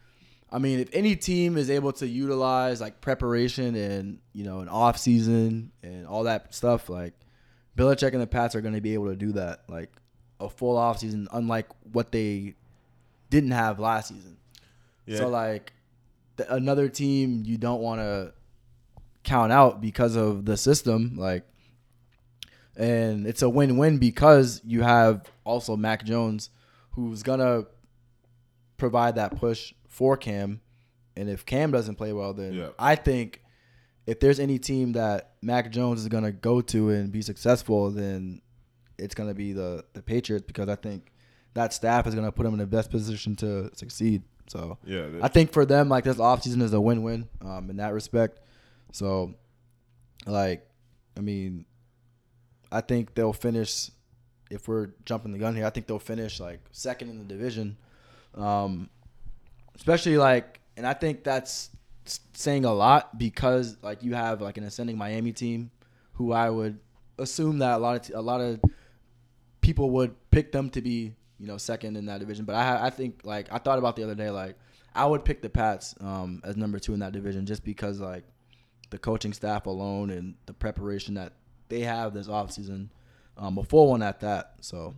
I mean, if any team is able to utilize like preparation and you know an off season and all that stuff, like Belichick and the Pats are going to be able to do that, like a full off season, unlike what they didn't have last season. Yeah. So like the, another team you don't want to count out because of the system, like, and it's a win-win because you have also Mac Jones, who's gonna provide that push for Cam, and if Cam doesn't play well, then Yeah. I think if there's any team that Mac Jones is gonna go to and be successful, then it's gonna be the the Patriots because I think that staff is gonna put him in the best position to succeed. So yeah, I think for them, like this offseason is a win-win um, in that respect. So, like, I mean, I think they'll finish. If we're jumping the gun here, I think they'll finish like second in the division. Um, especially like, and I think that's saying a lot because like you have like an ascending Miami team, who I would assume that a lot of t- a lot of people would pick them to be you know second in that division. But I I think like I thought about the other day like I would pick the Pats um, as number two in that division just because like the coaching staff alone and the preparation that they have this offseason um, before one at that. So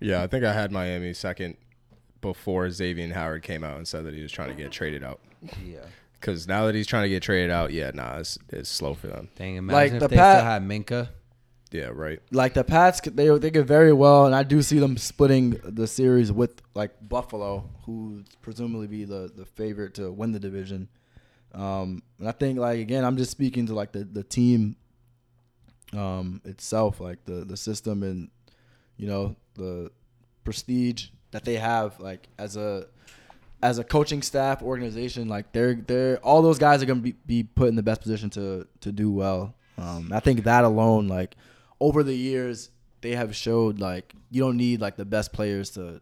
Yeah, I think I had Miami second before Xavier Howard came out and said that he was trying to get traded out. yeah, Because now that he's trying to get traded out, yeah, nah, it's, it's slow for them. dang Like imagine the they Pat- still had Minkah Yeah, right. like the Pats, could- they they could very well, and I do see them splitting the series with like Buffalo, who presumably be the the favorite to win the division. Um, and I think like again, I'm just speaking to like the the team um itself, like the the system and you know the prestige that they have, like as a as a coaching staff organization, like they're they're all those guys are gonna be, be put in the best position to to do well. Um, I think that alone, like over the years, they have showed like you don't need like the best players to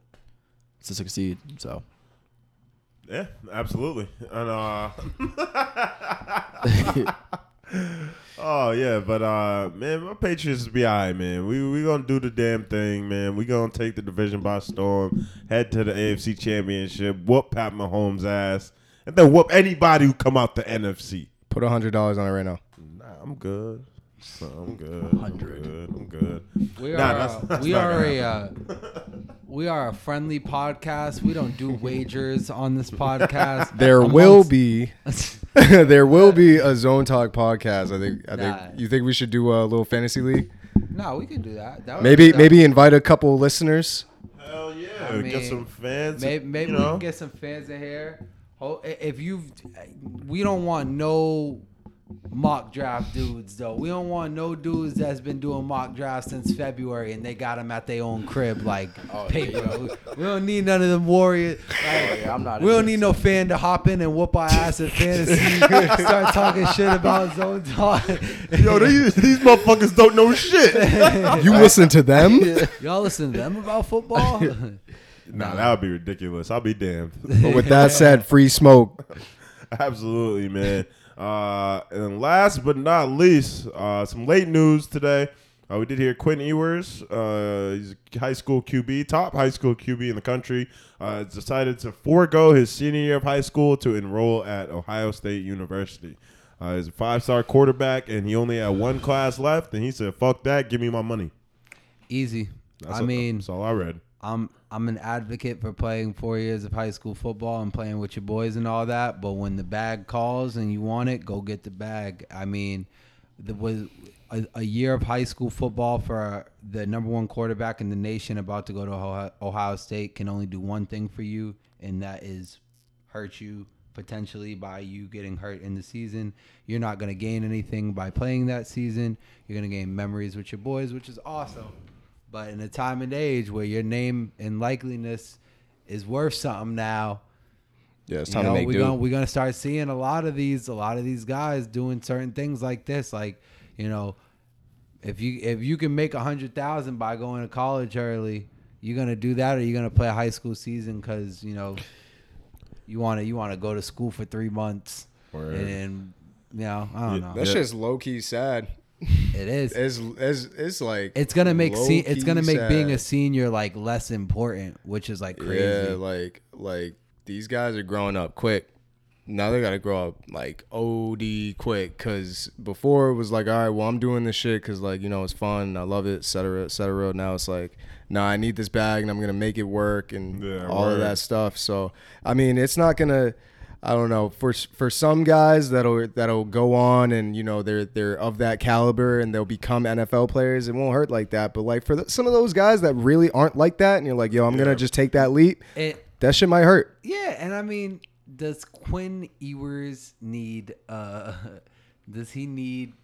to succeed. So yeah, absolutely. And uh, oh yeah, but uh, man, my Patriots be alright, man. We we gonna do the damn thing, man. We gonna take the division by storm, head to the AFC Championship, whoop Pat Mahomes' ass, and then whoop anybody who come out the NFC. Put a hundred dollars on it right now. Nah, I'm good. So I'm good. I'm good. I'm good. We Nah, are that's- uh, that's we are a uh, we are a friendly podcast. We don't do wagers on this podcast. There will be there will be a Zone Talk podcast. I think I Nah. think you think we should do a little fantasy league. No, we can do that. that would- Maybe that- maybe invite a couple listeners. Hell yeah, I get some fans. Maybe, maybe you we can get some fans in here. Oh, if you, we don't want no mock draft dudes though. We don't want no dudes that's been doing mock drafts since February and they got them at their own crib like oh, paper. We don't need none of them warriors. Like, yeah, I'm not we don't need no fan to hop in and whoop our ass at fantasy. start talking shit about zone talk. Yo, these, these motherfuckers don't know shit. You listen to them. Y'all listen to them about football? nah, that would be ridiculous. I'll be damned. But with that said, free smoke. Absolutely, man. Uh, and last but not least, uh, some late news today. Uh, we did hear Quentin Ewers. Uh, he's a high school QB, top high school QB in the country. Uh, decided to forego his senior year of high school to enroll at Ohio State University. Uh, he's a five-star quarterback, and he only had one class left. And he said, "Fuck that, give me my money." Easy. That's I mean, that's all I read. I'm I'm an advocate for playing four years of high school football and playing with your boys and all that. But when the bag calls and you want it, go get the bag. I mean, there was a, a year of high school football for the number one quarterback in the nation about to go to Ohio, Ohio State can only do one thing for you, and that is hurt you potentially by you getting hurt in the season. You're not going to gain anything by playing that season. You're going to gain memories with your boys, which is awesome. But in a time and age where your name and likeliness is worth something now, Yeah, it's you time know, to make we're do. gonna we're gonna start seeing a lot of these a lot of these guys doing certain things like this. Like, you know, if you if you can make a hundred thousand by going to college early, you're gonna do that, or you're gonna play a high school season because you know you want to you want to go to school for three months Word. and then you know I don't Yeah, know. That shit's low key sad. It is. It's, it's, it's like It's gonna make se- it's gonna make being a senior like less important, which is like crazy. Yeah, like like these guys are growing up quick. Now they gotta grow up like OD quick. Cause before it was like, all right, well I'm doing this shit because like you know it's fun, I love it, etc. cetera, et cetera. Now it's like, nah, I need this bag and I'm gonna make it work and Yeah, all of that stuff. So I mean, it's not gonna. I don't know for for some guys that'll that'll go on and you know they're they're of that caliber and they'll become NFL players. It won't hurt like that. But like for the, some of those guys that really aren't like that, and you're like, yo, I'm Yeah. gonna just take that leap. It That shit might hurt. Yeah, and I mean, does Quinn Ewers need uh does he need,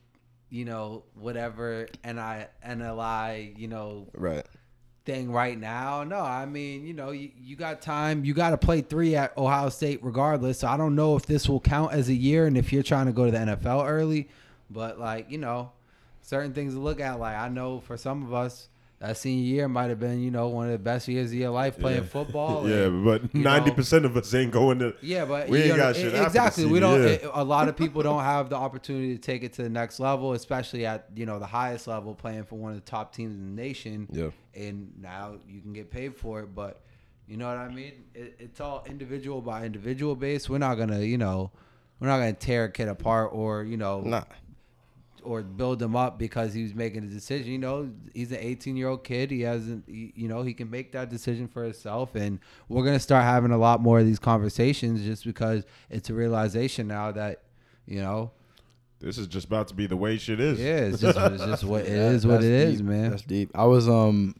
you know, whatever NI NLI, you know, Right. Thing right now? No, I mean, you know, you, you got time. You got to play 3 at Ohio State regardless. So I don't know if this will count as a year and if you're trying to go to the NFL early, but like, you know, certain things to look at like I know for some of us that senior year might have been, you know, one of the best years of your life playing football. yeah, and- but ninety percent of us ain't going to. Yeah, but We you ain't know, got shit after the exactly. We don't. year. it- a lot of people don't have the opportunity to take it to the next level, especially at you know the highest level, playing for one of the top teams in the nation. Yeah. And now you can get paid for it, but you know what I mean. It, it's all individual by individual base. We're not gonna, you know, we're not gonna tear a kid apart or you know Nah. Or build him up because he was making a decision. You know, he's an 18 year old kid. He hasn't, he, you know, he can make that decision for himself. And we're gonna start having a lot more of these conversations just because it's a realization now that, you know, This is just about to be the way shit is. yeah, it's just, it's just what it Yeah, is. What that's it is, deep. man. That's deep. I was um,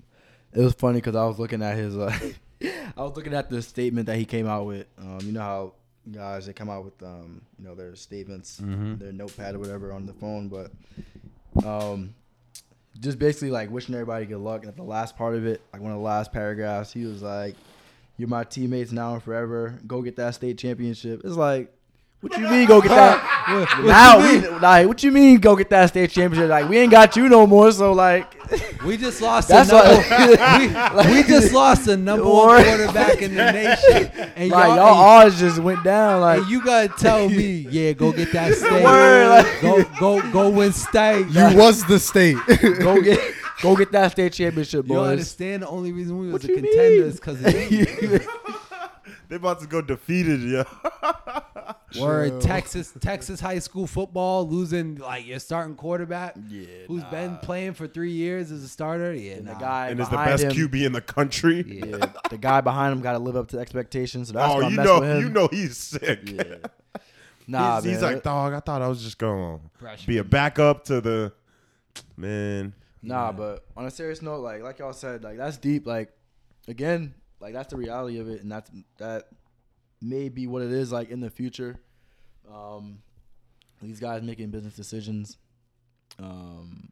it was funny because I was looking at his uh, I was looking at the statement that he came out with. Um, you know how guys they come out with um, you know their statements, Mhm. their notepad or whatever on the phone, but um, just basically like wishing everybody good luck. And at the last part of it, like one of the last paragraphs, he was like, "You're my teammates now and forever. Go get that state championship." It's like. What you mean go get that? now, we, like, what you mean go get that state championship? Like, we ain't got you no more, so like, We just lost. That's the number, what- we, we just lost the number one quarterback in the nation, and like y'all, y'all and- odds just went down. Like, and you gotta tell me, yeah, go get that state. Word, like- go, go, go win state. You was the state. go get go get that state championship, You don't understand the only reason we was What a contender mean? is because of you. They about to go defeated, yeah. Word Texas Texas high school football losing like your starting quarterback Yeah, who's been playing for three years as a starter. Yeah, And the guy and is the best him, QB in the country. Yeah, the guy behind him got to live up to expectations. So that's oh, you know, you know he's sick. Yeah. Nah, he's, he's like, dog. I thought I was just going to Pressure. be a backup to the man. Nah, Yeah. but on a serious note, like like y'all said, like that's deep. Like again, like that's the reality of it, and that's that may be what it is like in the future. Um, these guys making business decisions. Um,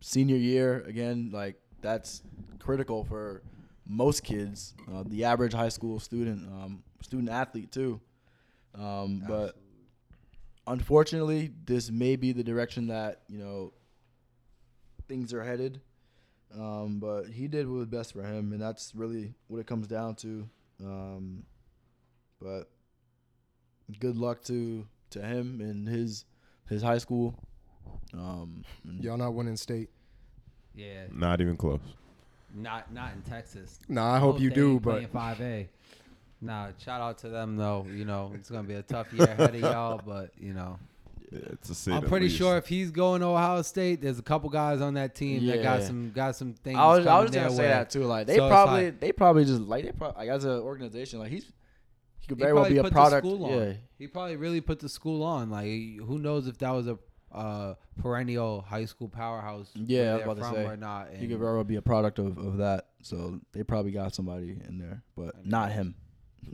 senior year again, like that's critical for most kids. Uh, the average high school student, um, student athlete too. Um, but unfortunately, this may be the direction that you know things are headed. Um, but he did what was best for him, and that's really what it comes down to. Um, but good luck to to him and his his high school. Um, Y'all not winning state. Yeah, Not even close. not not in Texas. Nah, I hope you do, but five A. Nah, shout out to them though. You know, it's gonna be a tough year ahead of y'all, but you know, Yeah, it's a say I'm pretty least. sure if he's going to Ohio State, there's a couple guys on that team that got some got some things. I was I was gonna their say that too. Like they So probably like- they probably just like they probably like as an organization like he's he could He very well be a product. school on. Yeah, He probably really put the school on. Like, who knows if that was a uh, perennial high school powerhouse? Yeah, I where was they're about to say. or not. he could very well be a product of, of that. So they probably got somebody in there, but not him.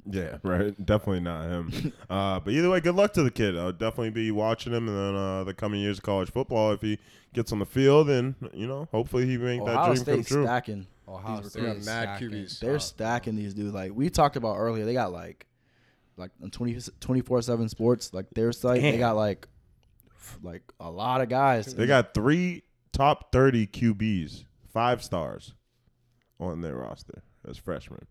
Yeah, right. Definitely not him. uh, but either way, good luck to the kid. I'll definitely be watching him, in uh, the coming years of college football. If he gets on the field, and you know, hopefully he make that Ohio dream come State's true. stacking. Ohio These State got is mad stacking. QBs. They're stacking these dudes. Like we talked about earlier, they got like like on 20, 24/7 sports, like their site, they got like like a lot of guys. They got three top thirty QBs, five stars, on their roster as freshmen.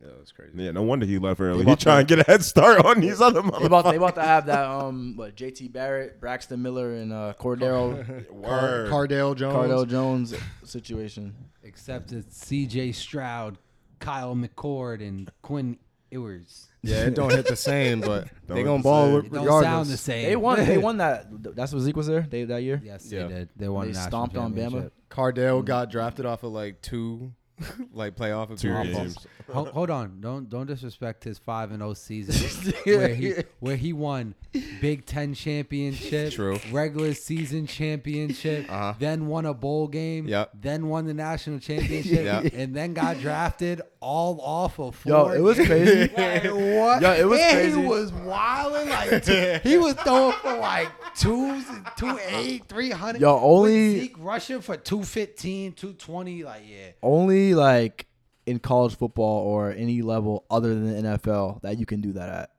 Yeah, that's crazy. Yeah, no wonder he left early. He about trying to get a head start on these other They about they about to have that um what JT Barrett, Braxton Miller, and uh Cordero Word. Cardale Jones. Cardale Jones situation. Except it's C.J. Stroud, Kyle McCord, and Quinn Ewers. Yeah, it don't hit the same, but they hit gonna the ball same. with- It don't sound the same. They won. They won that. That's what Zeke was there. They that year. Yes, Yeah. they did. They won. They stomped on Bama. championship. Cardale got drafted off of like two, like playoff Two appearances. games. Hold, hold on, don't don't disrespect his five and zero season where he where he won Big Ten championship, True. regular season championship, Uh-huh. then won a bowl game, Yep. then won the national championship, Yep. and then got drafted all off of four. Yo, it was crazy. Like, what? Yo, it was and crazy. He was wilding like two- he was throwing for like twos, two eight, three hundred. Yo, only- Zeke rushing for 215, 220, Like yeah. Only like in college football or any level other than the NFL that you can do that at.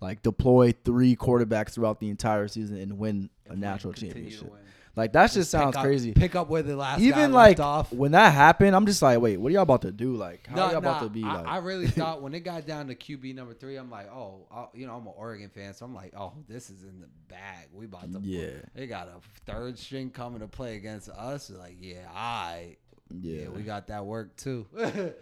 Like deploy three quarterbacks throughout the entire season and win a national championship. Like that just sounds Pick up- crazy. Pick up where the last guy Even like when that happened, I'm just like, wait, what are y'all about to do? Like, how are y'all about to be I, like? I really thought when it got down to QB number three, I'm like, oh, i you know, I'm an Oregon fan, so I'm like, oh, this is in the bag. We about to, Yeah. They got a third string coming to play against us. Like, yeah, I, yeah, yeah, we got that work too.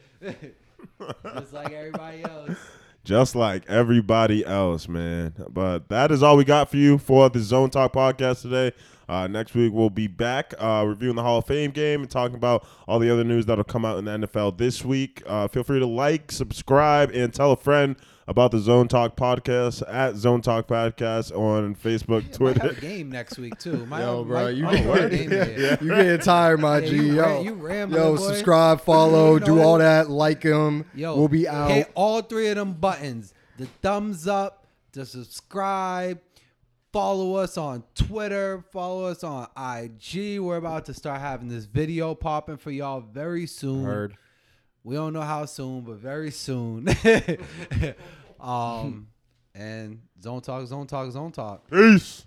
Just like everybody else. just like everybody else, man. But that is all we got for you for the Zone Talk podcast today. Uh, next week we'll be back uh, reviewing the Hall of Fame game and talking about all the other news that'll come out in the NFL this week. Uh, feel free to like, subscribe, and tell a friend about the Zone Talk podcast at Zone Talk Podcast on Facebook, Might have Twitter. a game next week too. Might Yo, have- bro, might- you oh, get- word, game day. You getting tired, my Yeah, G. you yo, you rambling, yo, subscribe, follow, You do know- all that, like them. Yo, we'll be out. Hit all three of them buttons: the thumbs up, the subscribe. Follow us on Twitter. Follow us on IG. We're about to start having this video popping for y'all very soon. Heard. We don't know how soon, but very soon. Um, and zone talk, zone talk, zone talk. Peace.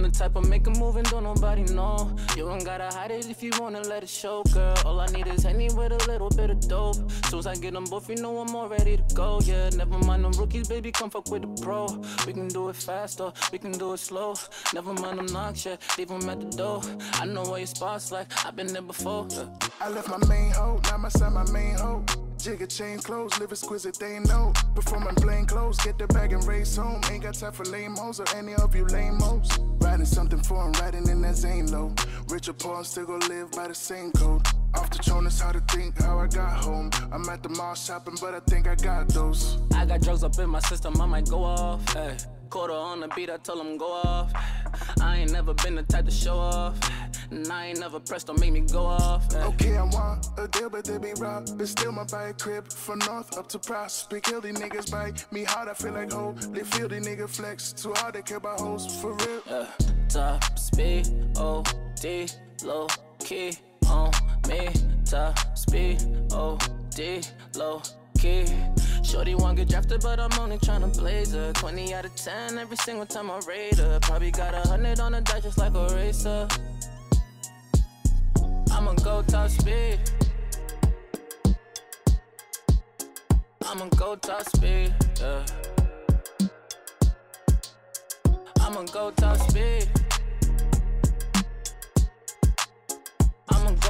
I'm the type of make a move and don't nobody know. You don't gotta hide it if you wanna let it show, girl. All I need is any with a little bit of dope. Soon as I get them both, you know I'm all ready to go. Yeah, never mind them rookies, baby, come fuck with the pro. We can do it faster, we can do it slow. Never mind them knocks, yeah, leave them at the door. I know where your spots like, I've been there before. Yeah. I left my main hoe, now my son my main hoe. Jigger chain clothes, live exquisite, they know. Performing plain clothes, get the bag and race home. Ain't got time for lame hoes or any of you lame hoes. Riding something foreign, riding in that Zane low. Rich or poor, I'm still gonna live by the same code. Off the Jonas, how to think, how I got home. I'm at the mall shopping, but I think I got those. I got drugs up in my system, I might go off. Hey. Quarter on the beat, I tell them go off. I ain't never been the type to show off. And I ain't never pressed, don't make me go off. eh. Okay, I'm wild, a deal, but they be rob. But still my bike crib from north up to prospect. Kill these niggas bite me hard, I feel like hoe. They feel the nigga flex. Too hard they care about hoes, for real. Yeah, top speed, O D, low key on me. Top speed, O D, low key. Shorty wanna get drafted, but I'm only tryna blaze her. 20 out of 10 every single time I rate her. Probably got a hundred on the dice just like a racer. I'ma go top speed. I'ma go top speed, yeah. I'ma go top speed.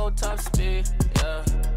Go top speed, yeah.